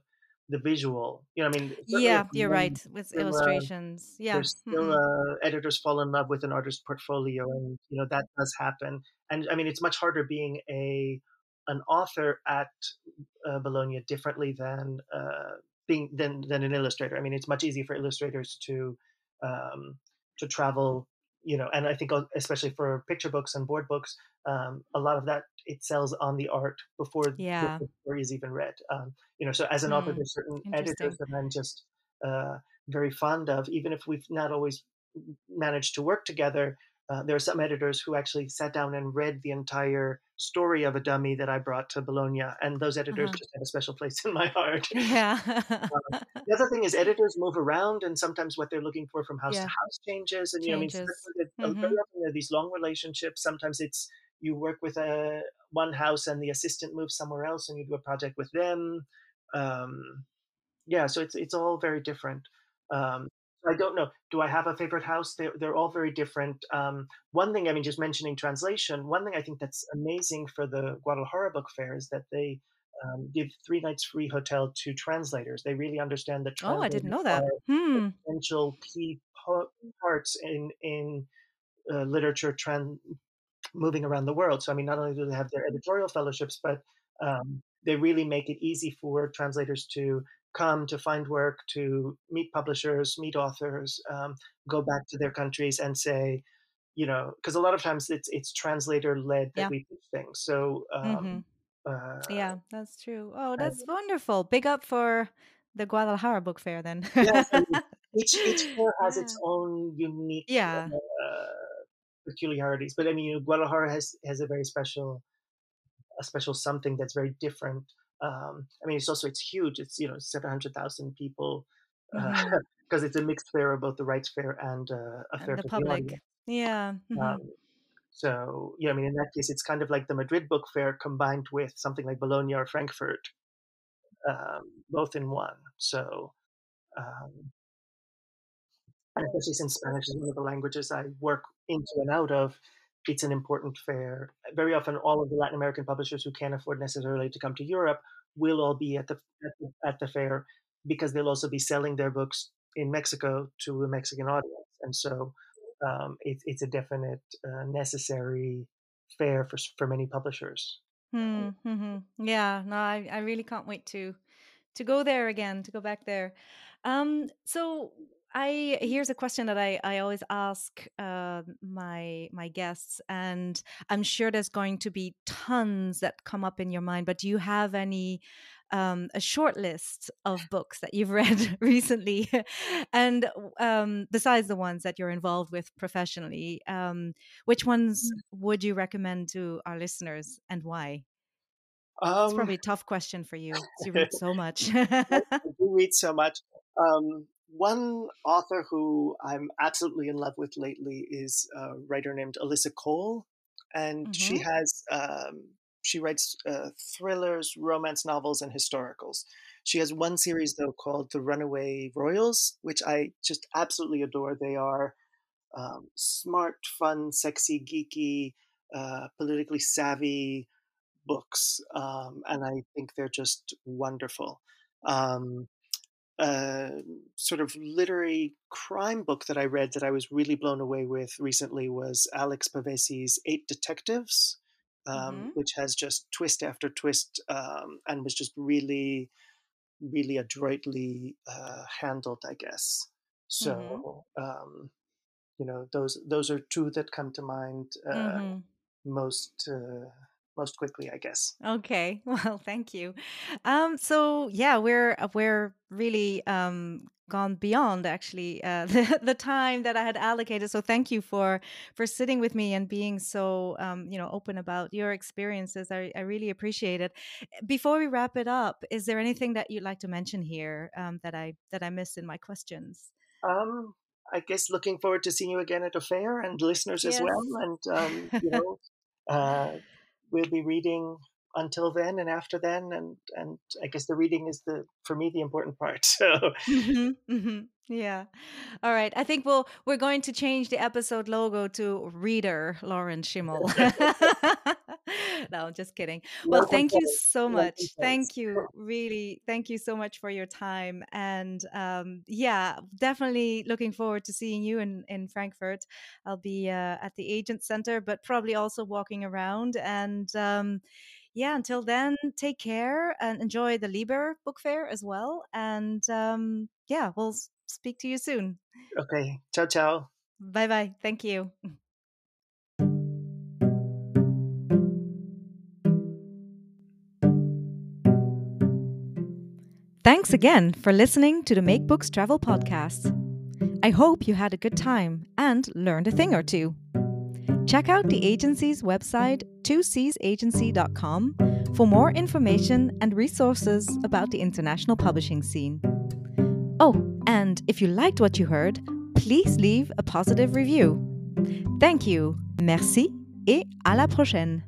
the visual. You know, I mean, yeah you're right with still, uh, illustrations yeah there's still mm-mm. uh, editors fall in love with an artist's portfolio, and you know that does happen. And I mean, it's much harder being a an author at uh, Bologna differently than uh, being than than an illustrator. I mean, it's much easier for illustrators to um, to travel. You know, and I think uh, especially for picture books and board books, um, a lot of that it sells on the art before the yeah story is even read. Um, you know, so as an author, Hmm. there's certain editors that I'm just uh, very fond of, even if we've not always managed to work together. Uh, there are some editors who actually sat down and read the entire story of a dummy that I brought to Bologna, and those editors uh-huh just have a special place in my heart. yeah Um, the other thing is editors move around, and sometimes what they're looking for from house to house changes. And you know, I mean, changes uh, mm-hmm. there are these long relationships. Sometimes it's you work with a one house and the assistant moves somewhere else, and you do a project with them. Um, yeah, so it's it's all very different. Um, I don't know. Do I have a favorite house? They're they're all very different. Um, one thing, I mean, just mentioning translation. One thing I think that's amazing for the Guadalajara Book Fair is that they um, give three nights free hotel to translators. They really understand that oh i didn't translators know that hmm essential key parts in in uh, literature trend moving around the world. So I mean, not only do they have their editorial fellowships, but um, they really make it easy for translators to come to find work, to meet publishers, meet authors, um, go back to their countries and say, you know, because a lot of times it's it's translator led that yeah we pitch things. So mm-hmm. um, uh, yeah that's true oh that's wonderful big up for the guadalajara book fair then mean, each each fair has its own unique yeah uh, peculiarities. But I mean, you know, Guadalajara has has a very special a special something that's very different. Um, I mean, it's also it's huge. It's you know seven hundred thousand people because Mm-hmm. uh, it's a mixed fair of both the rights fair and uh, a And fair the for the public. audience. Yeah. hmm Um, so yeah, I mean, in that case, it's kind of like the Madrid Book Fair combined with something like Bologna or Frankfurt, um, both in one. So um, and especially since Spanish is one of the languages I work into and out of, it's an important fair. Very often, all of the Latin American publishers who can't afford necessarily to come to Europe will all be at the at the, at the fair because they'll also be selling their books in Mexico to a Mexican audience, and so um, it, it's a definite uh, necessary fair for for many publishers. Mm-hmm. Yeah. No, I, I really can't wait to to go there again, to go back there. Um, so I here's a question that I, I always ask uh, my my guests, and I'm sure there's going to be tons that come up in your mind. But do you have any um, a short list of books that you've read recently, and um, besides the ones that you're involved with professionally, um, which ones would you recommend to our listeners, and why? It's Um, probably a tough question for you. you read so much. I do read so much. Um, one author who I'm absolutely in love with lately is a writer named Alyssa Cole, and she Mhm, has um, she writes uh, thrillers, romance novels, and historicals. She has one series though called The Runaway Royals, which I just absolutely adore. They are um, smart, fun, sexy, geeky, uh, politically savvy books, um, and I think they're just wonderful. Um, a sort of literary crime book that I read that I was really blown away with recently was Alex Pavesi's Eight Detectives, um, mhm, which has just twist after twist um, and was just really, really adroitly uh, handled, I guess. mhm, So, um, you know, those those are two that come to mind uh, mhm. most uh, most quickly, I guess. Okay, well, thank you. Um, so yeah, we're uh, we're really um gone beyond actually uh, the the time that I had allocated. So thank you for for sitting with me and being so um you know open about your experiences. I I really appreciate it. Before we wrap it up, is there anything that you'd like to mention here um that I that I missed in my questions? Um, I guess looking forward to seeing you again at a fair and listeners as well. And, um, you know, uh, we'll be reading until then and after then. And, and I guess the reading is the, for me, the important part. So, Mhm, mhm. Yeah. All right. I think we'll we're going to change the episode logo to Reader Lawrence Schimel. no, I'm just kidding. Well, thank you so much. Thank you. Really, thank you so much for your time. And um, yeah, definitely looking forward to seeing you in, in Frankfurt. I'll be uh, at the Agent Center, but probably also walking around. And um, yeah, until then, take care and enjoy the Liber Book Fair as well. And um, yeah, we'll speak to you soon. Okay. Ciao, ciao. Bye bye. Thank you. Thanks again for listening to the Make Books Travel podcast. I hope you had a good time and learned a thing or two. Check out the agency's website, 2seasagency.com, for more information and resources about the international publishing scene. Oh, and if you liked what you heard, please leave a positive review. Thank you, merci, et à la prochaine.